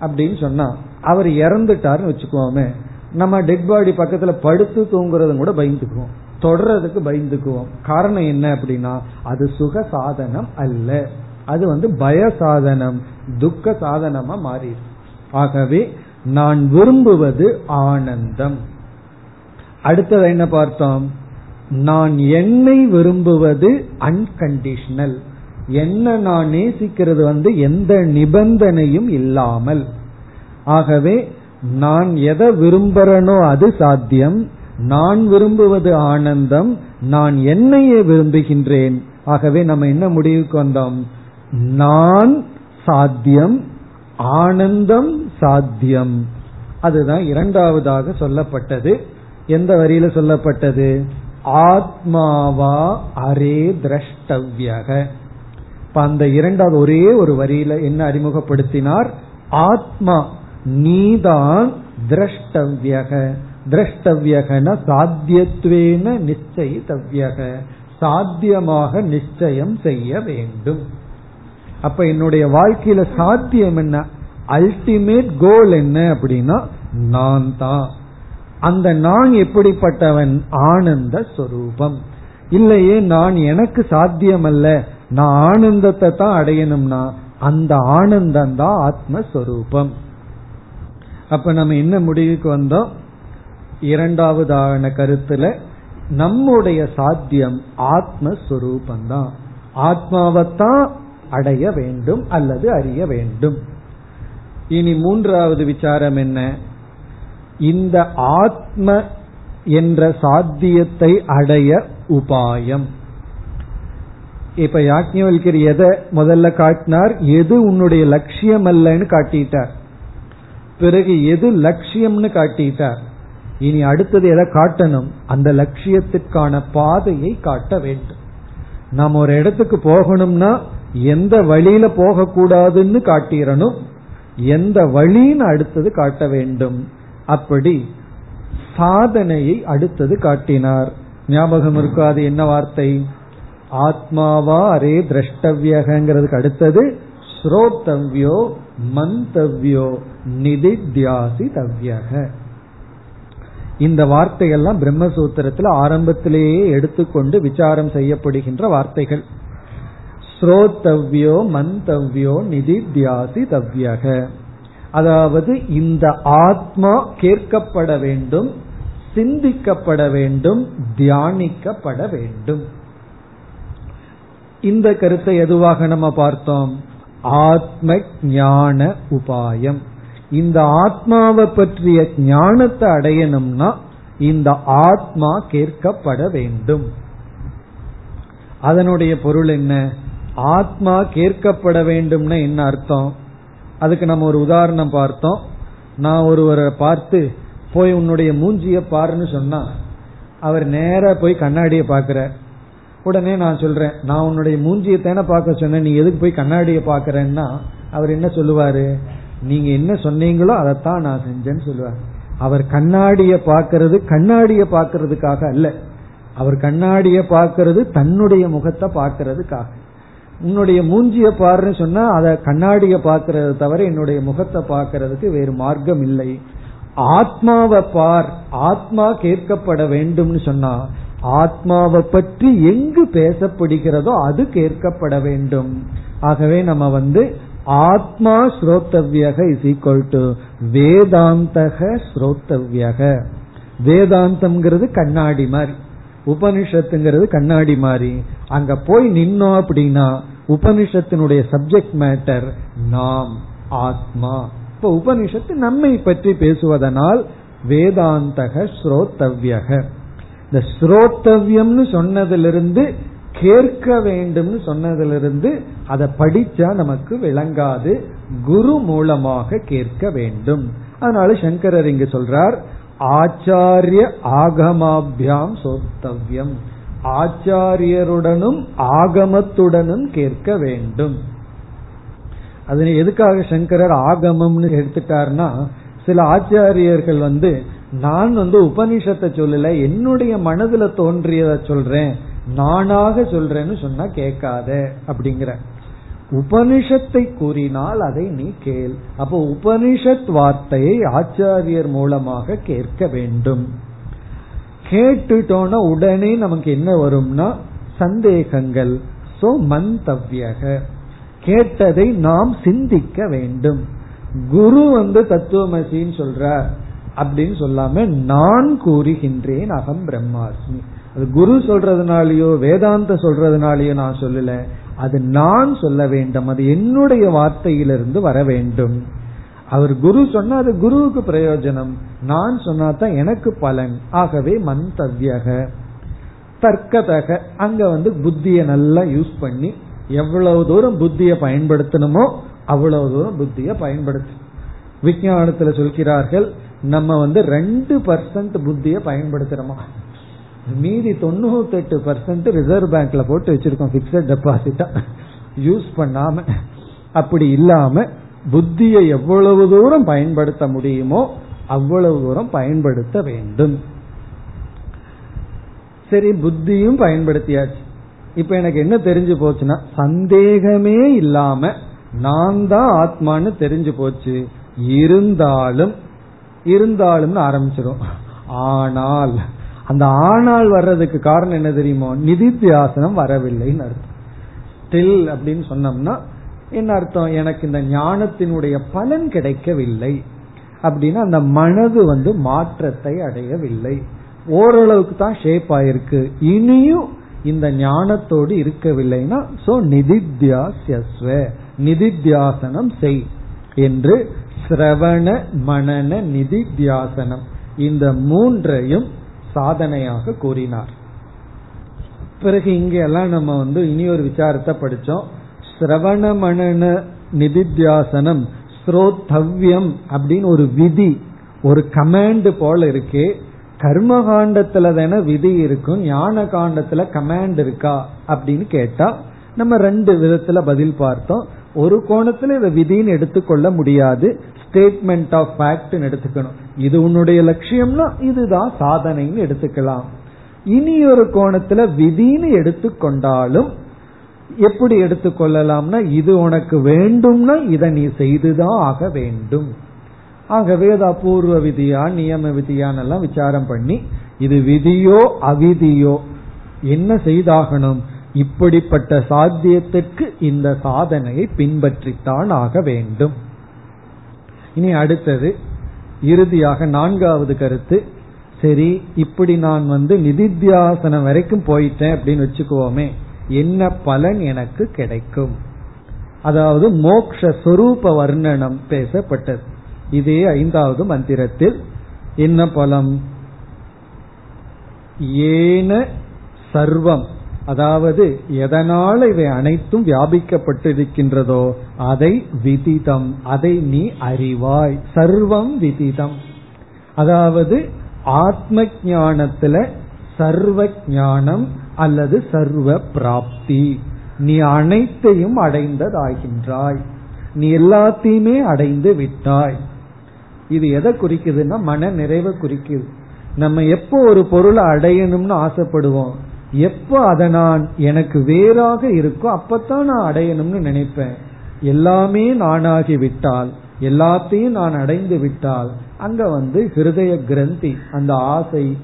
அப்படின்னு சொன்னா அவர் இறந்துட்டாருன்னு வச்சுக்கோமே நம்ம டெட் பாடி பக்கத்துல படுத்து தூங்குறதும் கூட பயந்துக்குவோம். தொடர்றதுக்கு பயந்துக்குவோம். காரணம் என்ன அப்படின்னா அது சுக சாதனம் அல்ல. அது வந்து பய சாதனம் துக்க சாதனமா மாறிடும். ஆகவே நான் விரும்புவது ஆனந்தம். அடுத்தது என்ன பார்த்தோம்? நான் என்னை விரும்புவது அன்கண்டிஷனல் என்ன நான் நேசிக்கிறது வந்து எந்த நிபந்தனையும் இல்லாமல். ஆகவே நான் எதை விரும்புறனோ அது சாத்தியம். நான் விரும்புவது ஆனந்தம். நான் என்னையே விரும்புகின்றேன். ஆகவே நம்ம என்ன முடிவுக்கு வந்தோம்? நான் சாத்தியம் ஆனந்தம் சாத்தியம். அதுதான் இரண்டாவதாக சொல்லப்பட்டது. எந்த வரியில சொல்லப்பட்டது? ஆத்மாவா அரே திரஷ்டவ்யக. அந்த இரண்டாவது ஒரே ஒரு வரியில என்ன அறிமுகப்படுத்தினார்? ஆத்மா நீதான் திரஷ்டவ்யக. திரஷ்டவ்யகன சாத்தியத்வேன நிச்சயித்தவ்யக. சாத்தியமாக நிச்சயம் செய்ய வேண்டும். அப்ப என்னுடைய வாழ்க்கையில சாத்தியம் என்ன? அல்டிமேட் கோல் என்ன அப்படின்னா நான் தான் அந்த நான் எப்படிப்பட்டவன்? ஆனந்த சொரூபம். இல்லையே நான் எனக்கு சாத்தியம் அல்ல நான் ஆனந்தத்தை தான் அடையணும்னா அந்த ஆனந்தம் தான் ஆத்மஸ்வரூபம். அப்ப நம்ம என்ன முடிவுக்கு வந்தோம்? இரண்டாவதான கருத்துல நம்முடைய சாத்தியம் ஆத்மஸ்வரூபம் தான் ஆத்மாவைத்தான் அடைய வேண்டும் அல்லது அறிய வேண்டும். இனி மூன்றாவது விசாரம் என்ன? இந்த ஆத்ம என்ற சாத்தியத்தை அடைய உபாயம். இப்ப யாக்ஞவல்கர் எதை முதல்ல காட்டினார்? எது உன்னுடைய லட்சியம் அல்லன்னு காட்டிட்டார். பிறகு எது லட்சியம்னு காட்டிட்டார். இனி அடுத்தது எதை காட்டணும்? அந்த லட்சியத்துக்கான பாதையை காட்ட வேண்டும். நாம் ஒரு இடத்துக்கு போகணும்னா எந்த வழியில போகக்கூடாதுன்னு காட்டிடணும் எந்த வழின்னு அடுத்தது காட்ட வேண்டும். அப்படி சாதனையை அடுத்தது காட்டினார். ஞாபகம் இருக்காது என்ன வார்த்தை? ஆத்மாவா அரே திரஷ்டவியகிறதுக்கு அடுத்தது ஸ்ரோத்தவ்யோ மந்தவ்யோ நிதித்தியாசி தவ்யக. இந்த வார்த்தைகள்லாம் பிரம்மசூத்திரத்தில் ஆரம்பத்திலேயே எடுத்துக்கொண்டு விசாரம் செய்யப்படுகின்ற வார்த்தைகள். ஸ்ரோத்தவ்யோ மந்தவ்யோ நிதித்தியாசி தவ்யக. அதாவது இந்த ஆத்மா கேட்கப்பட வேண்டும் சிந்திக்கப்பட வேண்டும் தியானிக்கப்பட வேண்டும். இந்த கருத்தை எதுவாக நம்ம பார்த்தோம்? ஆத்ம ஞான உபாயம். இந்த ஆத்மாவை பற்றிய ஞானத்தை அடையணும்னா இந்த ஆத்மா கேட்கப்பட வேண்டும். அதனுடைய பொருள் என்ன? ஆத்மா கேட்கப்பட வேண்டும்னா என்ன அர்த்தம்? அதுக்கு நம்ம ஒரு உதாரணம் பார்த்தோம். நான் ஒருவரை பார்த்து போய் உன்னுடைய மூஞ்சிய பாருன்னு சொன்னா அவர் நேர போய் கண்ணாடியை பாக்குற உடனே நான் சொல்றேன் நான் உன்னுடைய மூஞ்சியை தானே பார்க்க சொன்னேன் நீ எதுக்கு போய் கண்ணாடியை பாக்குறேன்னா அவர் என்ன சொல்லுவாரு? நீங்க என்ன சொன்னீங்களோ அதைத்தான் நான் செஞ்சேன்னு சொல்லுவார். அவர் கண்ணாடிய பாக்கிறது கண்ணாடிய பாக்கிறதுக்காக அல்ல. அவர் கண்ணாடிய பார்க்கறது தன்னுடைய முகத்தை பார்க்கறதுக்காக. உன்னுடைய மூஞ்சிய பாருன்னு சொன்னா அதை கண்ணாடிய பாக்குறது தவிர என்னுடைய முகத்தை பாக்குறதுக்கு வேறு மார்க்கம் இல்லை. ஆத்மாவை பார் ஆத்மா கேட்கப்பட வேண்டும்னு சொன்னா ஆத்மாவை பற்றி எங்கு பேசப்படுகிறதோ அது கேட்கப்பட வேண்டும். ஆகவே நம்ம வந்து ஆத்மா ஸ்ரோத்தவ்யக இஸ் ஈக்வல் டு வேதாந்தக ஸ்ரோத்தவ்யக. வேதாந்தம்ங்கிறது கண்ணாடி மாதிரி. உபனிஷத்துங்கிறது கண்ணாடி மாதிரி. அங்க போய் நின்னோம் அப்படின்னா உபனிஷத்தினுடைய சப்ஜெக்ட் மேட்டர் நாம் ஆத்மா. இப்ப உபனிஷத்து நம்மை பற்றி பேசுவதனால் வேதாந்தக ஸ்ரோத்தவ்யக. இந்த ஸ்ரோத்தவ்யம்னு சொன்னதிலிருந்து கேட்க வேண்டும்னு சொன்னதிலிருந்து அதை படிச்சா நமக்கு விளங்காது. குரு மூலமாக கேட்க வேண்டும். அதனால சங்கரர் இங்கு சொல்றார் ஆச்சாரிய ஆகமாபியாம் சோத்தவ்யம். ஆச்சாரியருடனும் ஆகமத்துடனும் கேட்க வேண்டும். அதனை எதுக்காக சங்கரர் ஆகமம்னு எடுத்துட்டார்னா சில ஆச்சாரியர்கள் வந்து நான் வந்து உபனிஷத்தை சொல்லல என்னுடைய மனதுல தோன்றியத சொல்றேன் நானாக சொல்றேன்னு சொன்னா கேட்காத அப்படிங்கிற. உபனிஷத்தை கூறினால் அதை நீ கேள். அப்போ உபனிஷத் வார்த்தையை ஆச்சாரியர் மூலமாக கேட்க வேண்டும். கேட்டுட்டோம்னா உடனே நமக்கு என்ன வரும்னா சந்தேகங்கள். சோ மந்தவ்யக. கேட்டதை நாம் சிந்திக்க வேண்டும். குரு வந்து தத்துவமசின்னு சொல்ற அப்படின்னு சொல்லாம நான் கூறுகின்றேன் அகம் பிரம்மாஸ்மி. அது குரு சொல்றதுனாலயோ வேதாந்த சொல்றதுனாலயோ நான் சொல்லல. அது நான் சொல்ல வேண்டும் அது என்னுடைய வார்த்தையிலிருந்து வர வேண்டும். அவர் குரு சொன்னா அது குருவுக்கு பிரயோஜனம். நான் சொன்னா தான் எனக்கு பலன். ஆகவே மந்தவ்யக. தர்க்கதக. அங்க வந்து புத்திய நல்லா யூஸ் பண்ணி எவ்வளவு தூரம் புத்திய பயன்படுத்தணுமோ அவ்வளவு தூரம் புத்திய பயன்படுத்து. விஞ்ஞானத்துல சொல்கிறார்கள் நம்ம வந்து ரெண்டு பர்சன்ட் புத்திய பயன்படுத்துறோமா? மீதி தொண்ணூத்தி எட்டு பர்சன்ட் ரிசர்வ் பேங்க்ல போட்டு வச்சிருக்கோம் பிக்சட் டெபாசிட்டா யூஸ் பண்ணாம அப்படி இல்லாம புத்தியை எவ்வளவு தூரம் பயன்படுத்த முடியுமோ அவ்வளவு தூரம் பயன்படுத்த வேண்டும். சரி புத்தியும் பயன்படுத்தியாச்சு. இப்ப எனக்கு என்ன தெரிஞ்சு போச்சுன்னா சந்தேகமே இல்லாம நான் தான் ஆத்மான்னு தெரிஞ்சு போச்சு. இருந்தாலும் இருந்தாலும் ஆரம்பிச்சிடும் ஆனால் அந்த ஆனால் வர்றதுக்கு காரணம் என்ன தெரியுமோ? நிதித்தியாசனம் வரவில்லைன்னு அர்த்தம். டில் அப்படின்னு சொன்னோம்னா என்ன அர்த்தம்? எனக்கு இந்த ஞானத்தினுடைய பலன் கிடைக்கவில்லை. அப்படின்னா அந்த மனது வந்து மாற்றத்தை அடையவில்லை. ஓரளவுக்கு தான் ஷேப் ஆயிருக்கு. இனியும் இந்த ஞானத்தோடு இருக்கவில்லைன்னா சோ நிதித்தியாசியஸ்வ நிதித்தியாசனம் செய் என்று சிரவண மனன நிதித்தியாசனம். இந்த மூன்றையும் சாதனையாக கூறினார். பிறகு இங்கெல்லாம் நம்ம வந்து இனி ஒரு விசாரத்தை படிச்சோம். சிரவண மனன நிதித்தியாசனம் ஸ்ரோத்தவ்யம் அப்படின்னு ஒரு விதி ஒரு கமாண்ட் போல இருக்கே. கர்ம காண்டத்துல தானே விதி இருக்கும் ஞான காண்டத்துல கமாண்ட் இருக்கா அப்படின்னு கேட்டா நம்ம ரெண்டு விதத்துல பதில் பார்த்தோம். ஒரு கோணத்துல இதை விதின்னு எடுத்துக்கொள்ள முடியாது ஸ்டேட்மெண்ட் ஆஃப் ஃபேக்ட்னு எடுத்துக்கணும். இது உன்னுடைய லட்சியம்னா இதுதான் சாதனைன்னு எடுத்துக்கலாம். இனி ஒரு கோணத்துல விதின்னு எடுத்துக்கொண்டாலும் எப்படி எடுத்துக்கொள்ளலாம்னா இது உனக்கு வேண்டும்னா இதை நீ செய்துதான் ஆக வேண்டும். ஆகவே அது அபூர்வ விதியா நியம விதியானெல்லாம் விசாரம் பண்ணி இது விதியோ அவிதியோ என்ன செய்தாகணும்? இப்படிப்பட்ட சாத்தியத்திற்கு இந்த சாதனையை பின்பற்றித்தான் ஆக வேண்டும். இனி அடுத்தது இறுதியாக நான்காவது கருத்து சரி இப்படி நான் வந்து நிதித்தியாசனம் வரைக்கும் போயிட்டேன் அப்படின்னு வச்சுக்குவோமே என்ன பலன் எனக்கு கிடைக்கும்? அதாவது மோக்ஷ சொரூப வர்ணனம் பேசப்பட்டது. இதே ஐந்தாவது மந்திரத்தில் என்ன பலம்? ஏன சர்வம். அதாவது எதனால இவை அனைத்தும் வியாபிக்கப்பட்டிருக்கின்றதோ அதை விதிதம் அதை நீ அறிவாய். சர்வம் விதிதம். அதாவது ஆத்ம ஞானத்துல சர்வ ஞானம் அல்லது சர்வ பிராப்தி. நீ அனைத்தையும் அடைந்ததாகின்றாய். நீ எல்லாத்தையுமே அடைந்து விட்டாய். இது எதை குறிக்குதுன்னா மன நிறைவை குறிக்குது. நம்ம எப்போ ஒரு பொருளை அடையணும்னு ஆசைப்படுவோம். எப்போ அதை நான் எனக்கு வேறாக இருக்கோ அப்பத்தான் நான் அடையணும்னு நினைப்பேன். எல்லாமே நானாகி விட்டால் எல்லாத்தையும் நான் அடைந்து விட்டால் அங்க வந்து ஹிருதய கிரந்தி அந்த ஆசை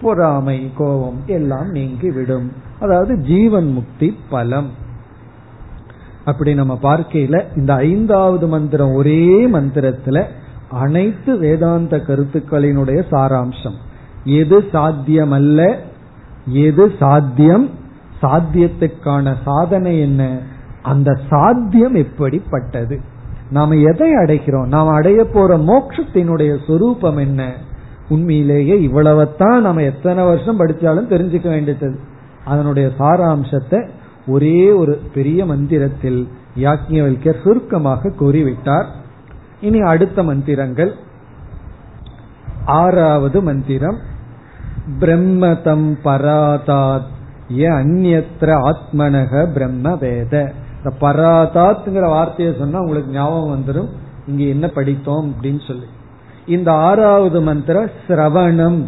பொறாமை கோபம் எல்லாம் நீங்கி விடும். அதாவது ஜீவன் முக்தி பலம். அப்படி நம்ம பார்க்கையில இந்த ஐந்தாவது மந்திரம் ஒரே மந்திரத்துல அனைத்து வேதாந்த கருத்துக்களினுடைய சாராம்சம். எது சாத்தியமல்ல எது சாத்தியம்? சாத்தியத்துக்கான சாதனை என்ன? அந்த சாத்தியம் எப்படிப்பட்டது? நாம எதை அடைகிறோம்? நாம் அடைய போற மோட்சத்தினுடைய சொரூபம் என்ன? உண்மையிலேயே இவ்வளவுத்தான் நம்ம எத்தனை வருஷம் படிச்சாலும் தெரிஞ்சுக்க வேண்டியது. அதனுடைய சாராம்சத்தை ஒரே ஒரு பெரிய மந்திரத்தில் யாக்ஞவல்யர் சுருக்கமாக கூறிவிட்டார். இனி அடுத்த மந்திரங்கள். ஆறாவது மந்திரம். பிரம்மதம் பராதாத் ஏ அந்நத்திர ஆத்மனக பிரம்ம வேத இந்த பராதாத்ங்கிற வார்த்தையை சொன்னா உங்களுக்கு ஞாபகம் வந்துடும் இங்க என்ன படித்தோம் அப்படின்னு சொல்லி. இந்த ஆறாவது மந்திர சிரவணம்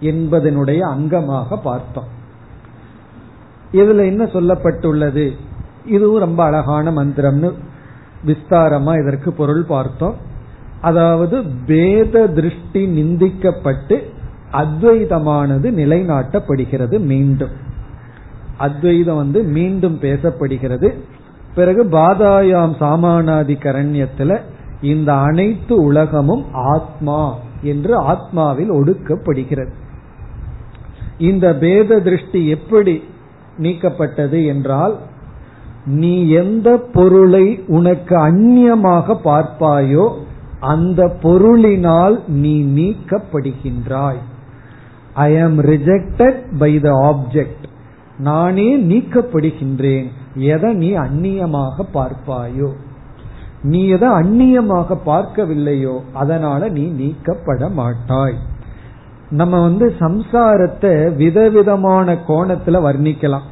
என்பதனுடைய அங்கமாக பார்த்தோம். இதுல என்ன சொல்லப்பட்டுள்ளது? இதுவும் ரொம்ப அழகான மந்திரம்னு விஸ்தாரமா இதற்கு பொருள் பார்த்தோம். அதாவது பேத திருஷ்டி நிந்திக்கப்பட்டு அத்வைதமானது நிலைநாட்டப்படுகிறது மீண்டும். அத்வைதம் வந்து மீண்டும் பேசப்படுகிறது. பிறகு பாதாயாம் சாமானாதி கரண்யத்துல இந்த அனைத்து உலகமும் ஆத்மா என்று ஆத்மாவில் ஒடுக்கப்படுகிறது. இந்த பேத திருஷ்டி எப்படி நீக்கப்பட்டது என்றால் நீ எந்த பொருளை உனக்கு அந்நியமாக பார்ப்பாயோ அந்த பொருளினால் நீ நீக்கப்படுகின்றாய். ஐ ஆம் ரிஜெக்டட் பை த ஆப்ஜெக்ட் நானே நீக்கப்படுகின்றேன். எதை நீ அந்நியமாக பார்ப்பாயோ? நீ எதை அந்நியமாக பார்க்கவில்லையோ அதனால நீ நீக்கப்பட மாட்டாய். நம்ம வந்து சம்சாரத்தை விதவிதமான கோணத்துல வர்ணிக்கலாம்.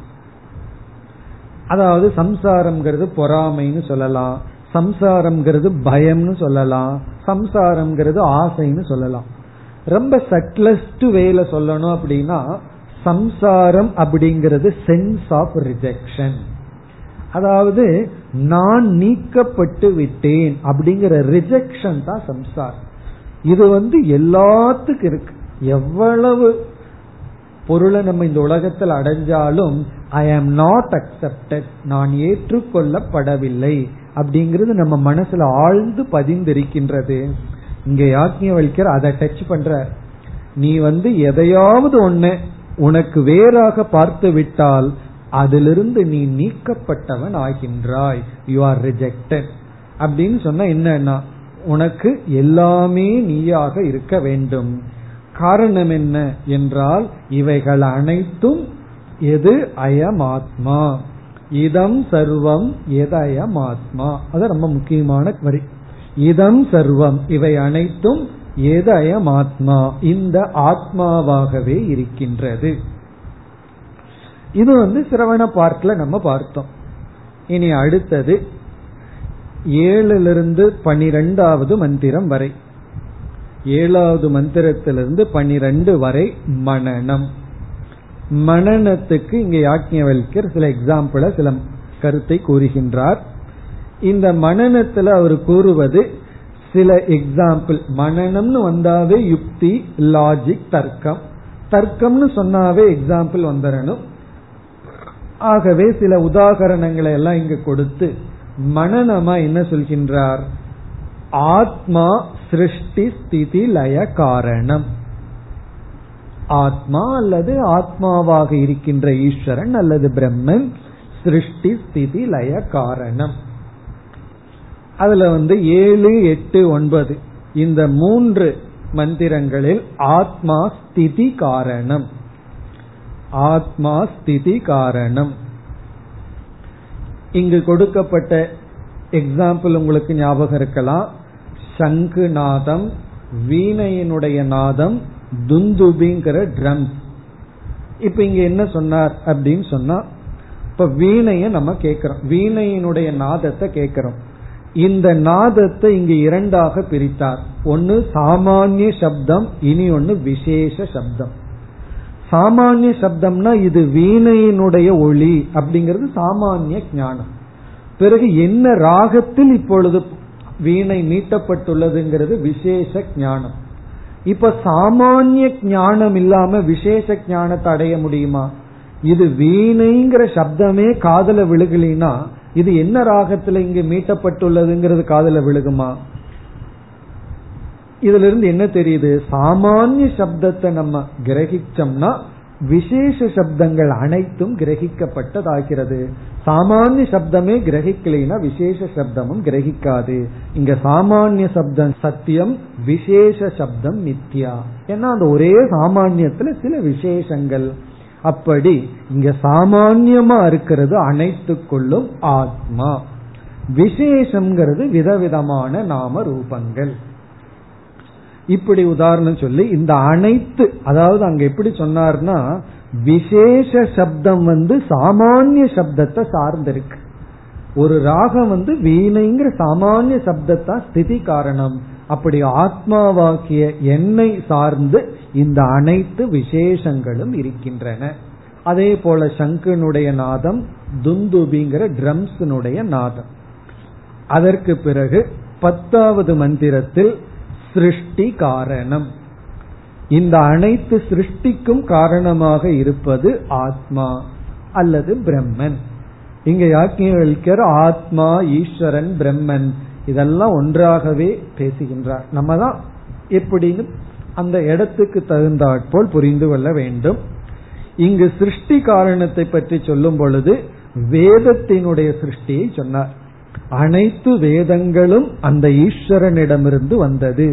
அதாவது சம்சாரம்ங்கிறது பொறாமைன்னு சொல்லலாம். சம்சாரம்ங்கிறது பயம்னு சொல்லலாம். சம்சாரம்ங்கிறது ஆசைன்னு சொல்லலாம். ரொம்ப சட்லஸ்ட் வேல சொல்லணும் அப்படின்னா சம்சாரம் அப்படிங்கிறது சென்ஸ் ஆஃப் ரிஜெக்ஷன் அதாவது நான் நீக்கப்பட்டு விட்டேன் அப்படிங்கிற ரிஜெக்ஷன் தான் சம்சாரம். இது வந்து எல்லாத்துக்கும் இருக்கு. எவ்வளவு பொருளை நம்ம இந்த உலகத்தில் அடைஞ்சாலும் ஐ ஆம் நாட் அக்செப்டட் நான் ஏற்றுக்கொள்ளப்படவில்லை அப்படிங்கிறது நம்ம மனசுல ஆழ்ந்து பதிந்திருக்கின்றது. இங்க யாக்கிய அதை டச் பண்ற நீ வந்து எதையாவது ஒண்ணு உனக்கு வேறாக பார்த்து விட்டால் அதிலிருந்து நீ நீக்கப்பட்டவன் ஆகின்றாய். யூ ஆர் ரிஜெக்டட் அப்படின்னு சொன்னா என்னன்னா உனக்கு எல்லாமே நீயாக இருக்க வேண்டும். காரணம் என்ன என்றால் இவைகள் அனைத்தும் எது அயமாத்மா? இதம் சர்வம் எதயமாத்மா? அது ரொம்ப முக்கியமான வரி இதம் சர்வம். இவை அனைத்தும் எதயமாத்மா இந்த ஆத்மாவாகவே இருக்கின்றது. இது வந்து சிரவண பார்க்ல நம்ம பார்த்தோம். இனி அடுத்தது ஏழிலிருந்து பனிரெண்டாவது மந்திரம் வரை. ஏழாவது மந்திரத்திலிருந்து பனிரெண்டு வரை மனநம் மனநத்துக்கு இங்கே யாக்கியவல்யர் சில எக்ஸாம்பிள சில கருத்தை கூறுகின்றார். இந்த மனநத்துல அவர் கூறுவது சில எக்ஸாம்பிள் மனநம்னு வந்தாவே யுக்தி லாஜிக் தர்க்கம். தர்க்கம்னு சொன்னாவே எக்ஸாம்பிள் வந்துடணும் ஆகவே சில உதாகரணங்களை எல்லாம் இங்கு கொடுத்து மனநமா என்ன சொல்கின்றார்? ஆத்மா சிருஷ்டி ஸ்திதி லய காரணம். ஆத்மா அல்லது ஆத்மாவாக இருக்கின்ற ஈஸ்வரன் அல்லது பிரம்மன் சிருஷ்டி ஸ்திதி லய காரணம். அதுல வந்து ஏழு எட்டு ஒன்பது. இந்த மூன்று மந்திரங்களில் ஆத்மா ஸ்திதி காரணம். ஆத்மா ஸ்திதி காரணம். இங்கு கொடுக்கப்பட்ட எக்ஸாம்பிள் உங்களுக்கு ஞாபகம் இருக்கலாம். சங்கு நாதம் வீணையினுடைய நாதம் துந்துபிங்கிற ட்ரம்ஸ் இப்ப இங்க என்ன சொன்னார் அப்படின்னு சொன்னா இப்ப வீணைய நம்ம கேட்கிறோம் வீணையினுடைய நாதத்தை கேட்கிறோம் இந்த நாதத்தை இங்கு இரண்டாக பிரித்தார். ஒன்னு சாமானிய சப்தம் இனி ஒன்னு விசேஷ சப்தம். சாமானிய சப்தம்னா இது வீணையினுடைய ஒளி அப்படிங்கிறது சாமானிய ஞானம். பிறகு என்ன ராகத்தில் இப்பொழுது வீணை மீட்டப்பட்டுள்ளதுங்கிறது விசேஷ ஞானம். இப்ப சாமானிய ஞானம் இல்லாம விசேஷ ஞானத்தை அடைய முடியுமா? இது வீணைங்கிற சப்தமே காதல விழுகலினா இது என்ன ராகத்துல இங்கு மீட்டப்பட்டுள்ளதுங்கிறது காதல விழுகுமா? இதுல இருந்து என்ன தெரியுது? சாமானிய சப்தத்தை நம்ம கிரகிச்சோம்னா விசேஷ சப்தங்கள் அனைத்தும் கிரகிக்கப்பட்டதாகிறது. சாமானிய சப்தமே கிரகிக்கலைனா விசேஷ சப்தமும் கிரகிக்காது. இங்க சாமானிய சப்தம் சத்தியம் விசேஷ சப்தம் மித்யா. ஏன்னா அந்த ஒரே சாமானியத்துல சில விசேஷங்கள். அப்படி இங்க சாமான்யமா இருக்கிறது அனைத்துக்குள்ளும் ஆத்மா. விசேஷம்ங்கிறது விதவிதமான நாம ரூபங்கள். இப்படி உதாரணம் சொல்லி இந்த அனைத்து அதாவது அங்க எப்படி சொன்னார்னா விசேஷ சப்தம் வந்து சாமானிய சப்தத்தை சார்ந்திருக்கு. ஒரு ராகம் வந்து வீணைங்கிற சாமானிய சப்தத்தான் ஸ்திதி காரணம். அப்படி ஆத்மாவாக்கிய என்னை சார்ந்து இந்த அனைத்து விசேஷங்களும் இருக்கின்றன. அதே போல சங்கனுடைய நாதம் துந்துபிங்கிற ட்ரம்ஸினுடைய நாதம். அதற்கு பிறகு பத்தாவது மந்திரத்தில் சிருஷ்டி காரணம். இந்த அனைத்து சிருஷ்டிக்கும் காரணமாக இருப்பது ஆத்மா அல்லது பிரம்மன். இங்க யாக்கியவல்யர் ஆத்மா ஈஸ்வரன் பிரம்மன். இதெல்லாம் ஒன்றாகவே பேசுகின்றார். நம்ம தான் எப்படின்னு அந்த இடத்துக்கு தகுந்தாற்போல் புரிந்து கொள்ள வேண்டும். இங்கு சிருஷ்டி காரணத்தை பற்றி சொல்லும் பொழுது வேதத்தினுடைய சிருஷ்டியை சொன்னார். அனைத்து வேதங்களும் அந்த ஈஸ்வரனிடமிருந்து வந்தது.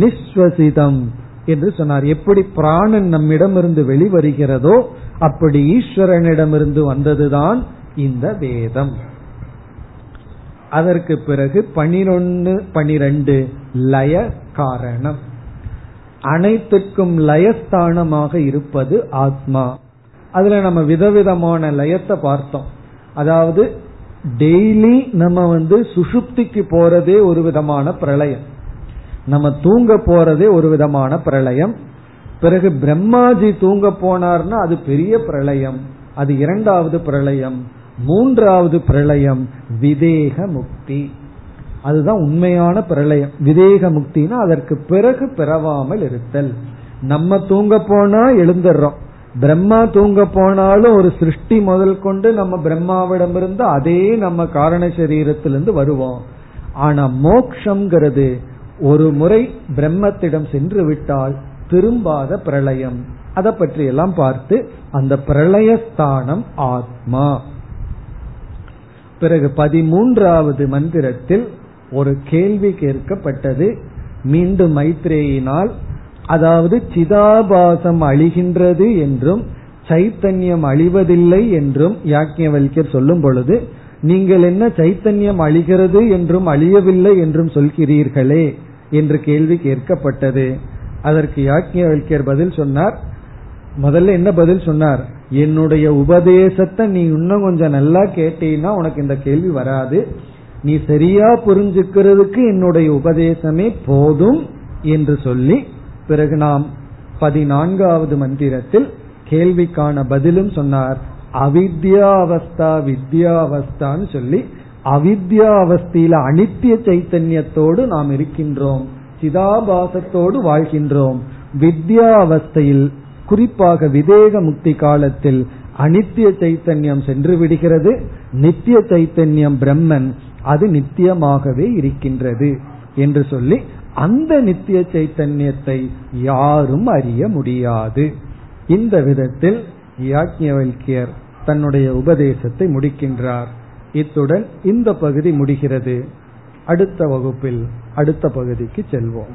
நிஸ்வசிதம் என்று சொன்னார். எப்படி பிராணன் நம்மிடமிருந்து வெளிவருகிறதோ அப்படி ஈஸ்வரனிடமிருந்து வந்ததுதான் இந்த வேதம். அதற்கு பிறகு பனிரொன்னு பனிரெண்டு லய காரணம். அனைத்துக்கும் லயஸ்தானமாக இருப்பது ஆத்மா. அதுல நம்ம விதவிதமான லயத்தை பார்த்தோம். அதாவது டெய்லி நம்ம வந்து சுசுப்திக்கு போறதே ஒரு விதமான பிரளயம். நம்ம தூங்க போறதே ஒரு விதமான பிரளயம். பிறகு பிரம்மாஜி தூங்க போனார்னா அது பெரிய பிரளயம். அது இரண்டாவது பிரளயம். மூன்றாவது பிரளயம் விதேக முக்தி. அதுதான் உண்மையான பிரளயம். விதேக முக்தினா அதற்கு பிறகு பிறவாமல் இருத்தல். நம்ம தூங்க போனா எழுந்துடுறோம் பிரம்மா தூங்க போனாலும் ஒரு சிருஷ்டி முதல் கொண்டு நம்ம பிரம்மாவிடமிருந்து அதே நம்ம காரண சரீரத்திலிருந்து வருவோம். ஆனா மோக்ஷங்கிறது ஒரு முறை பிரம்மத்திடம் சென்று விட்டால் திரும்பாத பிரளயம். அதை பற்றி எல்லாம் பார்த்து அந்த பிரளயஸ்தானம் ஆத்மா. பிறகு பதிமூன்றாவது மந்திரத்தில் ஒரு கேள்வி கேட்கப்பட்டது. மீண்டும் மைத்ரேயினால் அதாவது சிதாபாசம் அழிகின்றது என்றும் சைத்தன்யம் அழிவதில்லை என்றும் யாக்ஞவல்யர் சொல்லும் பொழுது நீங்கள் என்ன சைத்தன்யம் அழிகிறது என்றும் அழியவில்லை என்றும் சொல்கிறீர்களே என்று கேள்வி கேட்கப்பட்டது. அதற்கு யாக்ஞவல்யர் பதில் சொன்னார். முதல்ல என்ன பதில் சொன்னார்? என்னுடைய உபதேசத்தை நீ இன்னும் கொஞ்சம் நல்லா கேட்டீன்னா உனக்கு இந்த கேள்வி வராது. நீ சரியா புரிஞ்சுக்கிறதுக்கு என்னுடைய உபதேசமே போதும் என்று சொல்லி பிறகு நாம் பதினான்காவது மந்திரத்தில் கேள்விக்கான பதிலும் சொன்னார். அவித்யாவஸ்தா வித்யாவஸ்தான்னு சொல்லி அவித்யாவஸ்தியில அனித்திய சைத்தன்யத்தோடு நாம் இருக்கின்றோம். சிதாபாசத்தோடு வாழ்கின்றோம். வித்யாவஸ்தையில் குறிப்பாக விவேக முக்தி காலத்தில் அனித்திய சைத்தன்யம் சென்று விடுகிறது. நித்திய சைத்தன்யம் பிரம்மன் அது நித்தியமாகவே இருக்கின்றது என்று சொல்லி அந்த நித்திய சைத்தன்யத்தை யாரும் அறிய முடியாது. இந்த விதத்தில் யாக்ஞவல்கியர் தன்னுடைய உபதேசத்தை முடிக்கின்றார். இத்துடன் இந்த பகுதி முடிகிறது. அடுத்த வகுப்பில் அடுத்த பகுதிக்கு செல்வோம்.